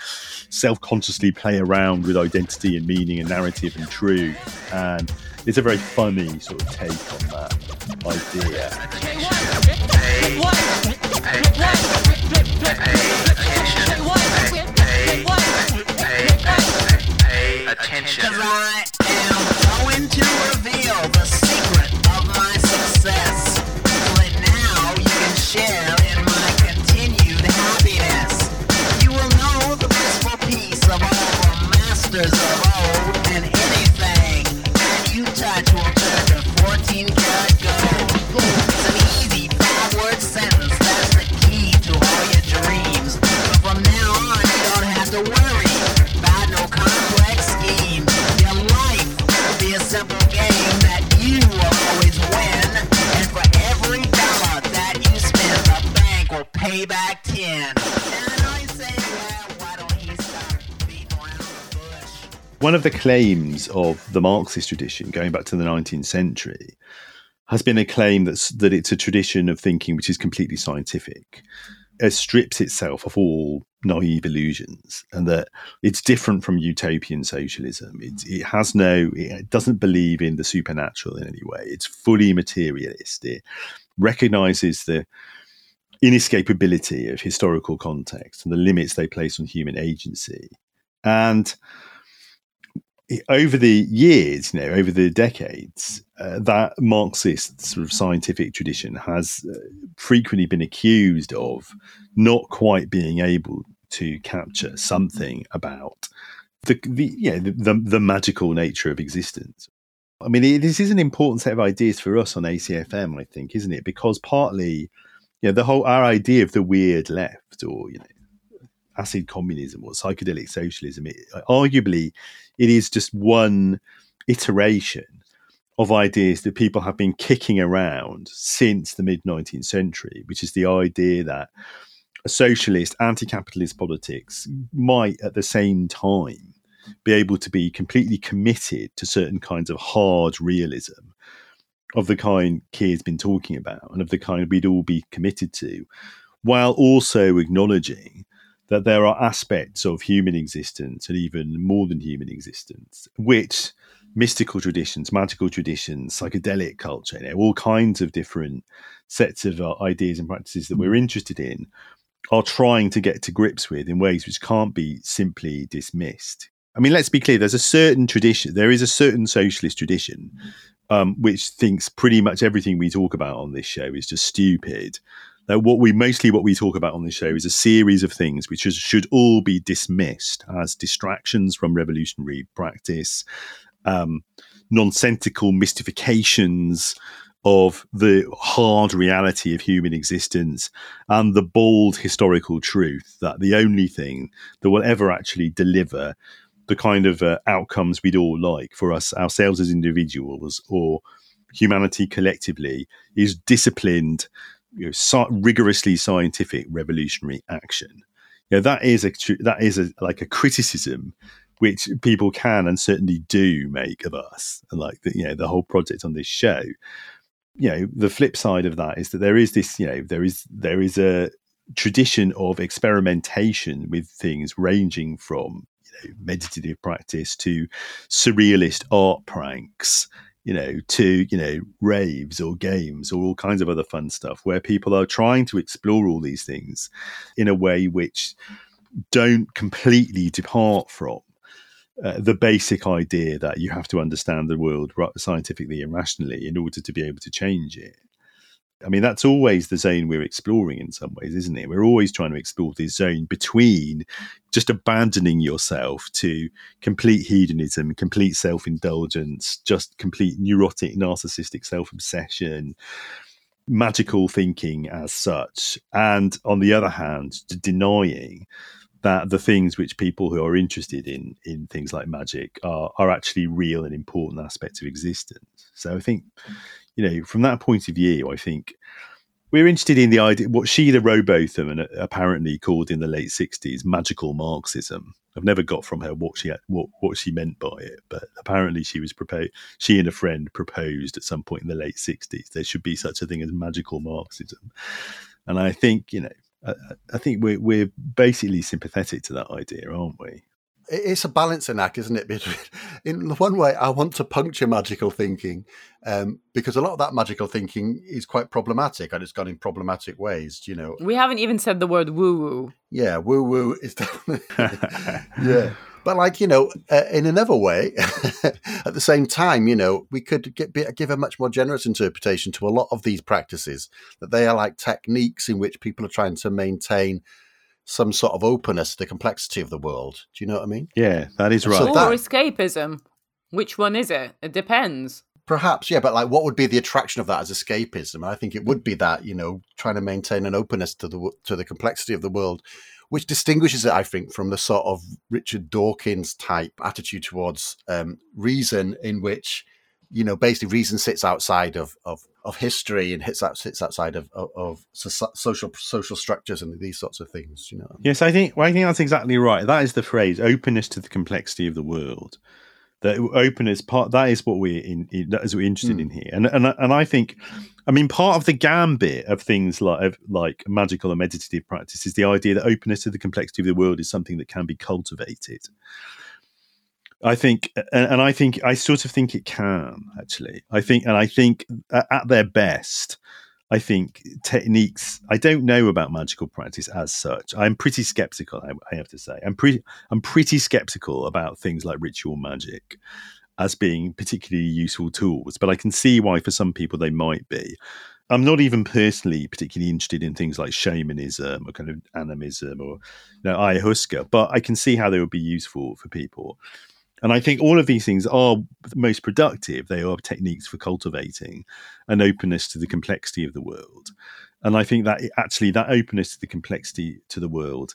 self-consciously play around with identity and meaning and narrative and truth and it's a very funny sort of take on that idea Attention. Cause I am going to reveal the secret share Payback 10. One of the claims of the Marxist tradition, going back to the 19th century, has been a claim that's, that it's a tradition of thinking which is completely scientific. It strips itself of all naive illusions and that it's different from utopian socialism. It, it has no, it doesn't believe in the supernatural in any way. It's fully materialist. It recognizes the inescapability of historical context and the limits they place on human agency. And over the years, you know, over the decades, uh, that Marxist sort of scientific tradition has uh, frequently been accused of not quite being able to capture something about the, the know, the, the, the magical nature of existence. I mean, it, this is an important set of ideas for us on ACFM, I think, isn't it? Because partly, you know, the whole our idea of the weird left, or you know, acid communism or psychedelic socialism, it, uh, arguably, it is just one iteration of ideas that people have been kicking around since the mid 19th century, which is the idea that a socialist, anti capitalist politics might at the same time be able to be completely committed to certain kinds of hard realism of the kind Keir's been talking about and of the kind we'd all be committed to, while also acknowledging that there are aspects of human existence and even more than human existence, which mystical traditions, magical traditions, psychedelic culture, you know, all kinds of different sets of uh, ideas and practices that we're interested in are trying to get to grips with in ways which can't be simply dismissed. I mean, let's be clear, there's a certain tradition, there is a certain socialist tradition um, which thinks pretty much everything we talk about on this show is just stupid. That what we mostly what we talk about on this show is a series of things which is, should all be dismissed as distractions from revolutionary practice, um, nonsensical mystifications of the hard reality of human existence and the bold historical truth that the only thing that will ever actually deliver the kind of uh, outcomes we'd all like for us ourselves as individuals or humanity collectively is disciplined you know, so rigorously scientific revolutionary action. You know, that is a that is a, like a criticism which people can and certainly do make of us and like the, you know the whole project on this show. You know the flip side of that is that there is this you know there is there is a tradition of experimentation with things ranging from meditative practice to surrealist art pranks you know to you know raves or games or all kinds of other fun stuff where people are trying to explore all these things in a way which don't completely depart from uh, the basic idea that you have to understand the world scientifically and rationally in order to be able to change it. I mean, that's always the zone we're exploring in some ways, isn't it? We're always trying to explore this zone between just abandoning yourself to complete hedonism, complete self indulgence, just complete neurotic, narcissistic self obsession, magical thinking as such. And on the other hand, denying that the things which people who are interested in in things like magic are are actually real and important aspects of existence. So I think, you know, from that point of view, I think we're interested in the idea what Sheila Rowbotham uh, apparently called in the late '60s magical Marxism. I've never got from her what she had, what what she meant by it, but apparently she was proposed. She and a friend proposed at some point in the late '60s there should be such a thing as magical Marxism, and I think you know I, I think we're we're basically sympathetic to that idea, aren't we? It's a balancing act, isn't it? [LAUGHS] Between, in one way, I want to puncture magical thinking um, because a lot of that magical thinking is quite problematic, and it's gone in problematic ways. You know, we haven't even said the word woo woo. Yeah, woo woo is definitely [LAUGHS] [LAUGHS] yeah. But like you know, uh, in another way, at the same time, you know, we could get, be, give a much more generous interpretation to a lot of these practices that they are like techniques in which people are trying to maintain some sort of openness to the complexity of the world. Do you know what I mean? Yeah, that is right. So or that, escapism. Which one is it? It depends. Perhaps, yeah, but like, what would be the attraction of that as escapism? I think it would be that you know, trying to maintain an openness to the to the complexity of the world, which distinguishes it, I think, from the sort of Richard Dawkins type attitude towards um, reason, in which you know, basically reason sits outside of of, of history and hits out, sits outside of of, of so- social social structures and these sorts of things. You know. Yes, I think well, I think that's exactly right. That is the phrase: openness to the complexity of the world. That openness part that is what we're in, in that is what we're interested in hmm. here, and and and I think, I mean, part of the gambit of things like of, like magical and meditative practice is the idea that openness to the complexity of the world is something that can be cultivated. I think, and, I think, I sort of think it can actually. I think, and I think at, at their best, I think techniques. I don't know about magical practice as such. I'm pretty skeptical. I, I have to say, I'm pretty. I'm pretty skeptical about things like ritual magic as being particularly useful tools. But I can see why for some people they might be. I'm not even personally particularly interested in things like shamanism or kind of animism or you know, ayahuasca, but I can see how they would be useful for people. And I think all of these things are most productive. They are techniques for cultivating an openness to the complexity of the world. And I think that actually that openness to the complexity to the world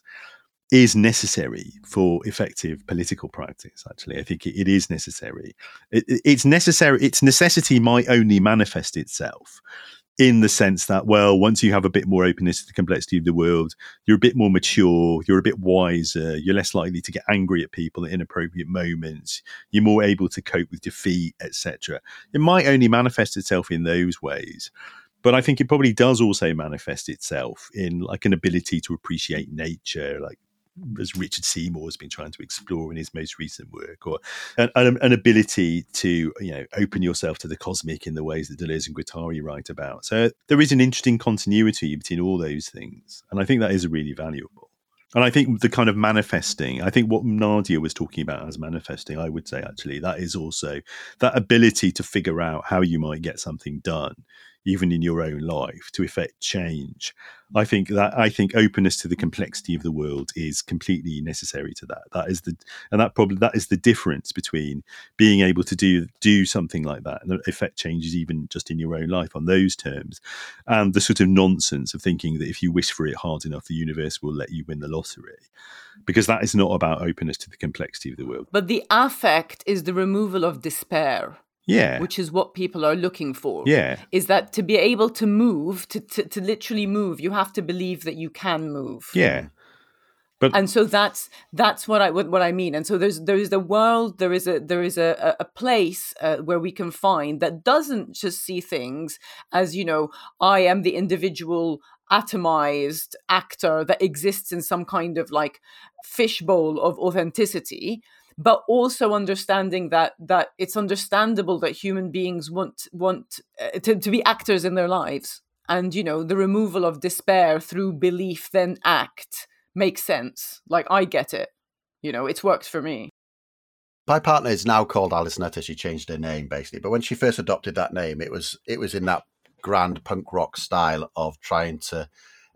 is necessary for effective political practice. Actually, I think it, it is necessary. It, it's necessary. Its necessity might only manifest itself in the sense that, well, once you have a bit more openness to the complexity of the world, you're a bit more mature, you're a bit wiser, you're less likely to get angry at people at inappropriate moments, you're more able to cope with defeat, etc. It might only manifest itself in those ways. But I think it probably does also manifest itself in like an ability to appreciate nature, like as Richard Seymour has been trying to explore in his most recent work, or an, an, ability to you know open yourself to the cosmic in the ways that Deleuze and Guattari write about. So there is an interesting continuity between all those things, and I think that is really valuable. And I think the kind of manifesting, I think what Nadia was talking about as manifesting, I would say actually that is also that ability to figure out how you might get something done even in your own life to effect change. I think that i think openness to the complexity of the world is completely necessary to that. That is the and that probably that is the difference between being able to do do something like that and effect changes even just in your own life on those terms and the sort of nonsense of thinking that if you wish for it hard enough the universe will let you win the lottery. Because that is not about openness to the complexity of the world. But the affect is the removal of despair yeah. which is what people are looking for yeah. is that to be able to move to, to, to literally move you have to believe that you can move. Yeah. But and so that's that's what I what, what I mean. And so there's there is a world, there is a there is a a place uh, where we can find that doesn't just see things as you know I am the individual atomized actor that exists in some kind of like fishbowl of authenticity but also understanding that that it's understandable that human beings want want uh, to, to be actors in their lives. And you know the removal of despair through belief then act makes sense. Like i get it. You know it's worked for me. My partner is now called Alice Nutter. She changed her name basically, but when she first adopted that name, it was it was in that grand punk rock style of trying to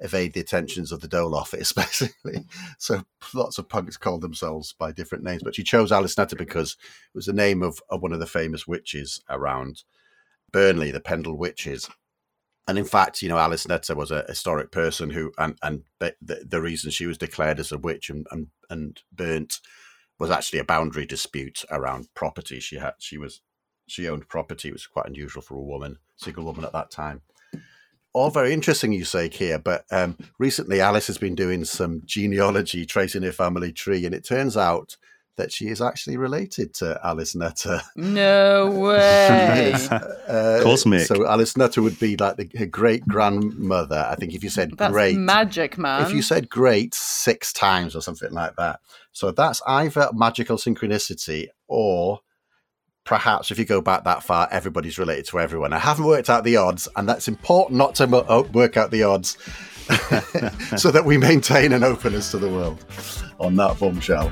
evade the attentions of the Dole office, [LAUGHS] basically. So lots of punks called themselves by different names, but she chose Alice Nutter because it was the name of, of one of the famous witches around Burnley, the Pendle Witches. And in fact, you know, Alice Nutter was a historic person who, and and the, the, reason she was declared as a witch and, and and burnt was actually a boundary dispute around property. She had she was she owned property. It was quite unusual for a woman, single woman at that time all very interesting, you say, here. But um, recently, Alice has been doing some genealogy, [LAUGHS] tracing her family tree, and it turns out that she is actually related to Alice Nutter. No way. [LAUGHS] uh, Cosmic. So Alice Nutter would be like the, her great grandmother. I think if you said that's great, magic, man. If you said great six times or something like that, so that's either magical synchronicity or perhaps if you go back that far, everybody's related to everyone. I haven't worked out the odds, and that's important not to oh, work out the odds [LAUGHS] so that we maintain an openness to the world on that bombshell.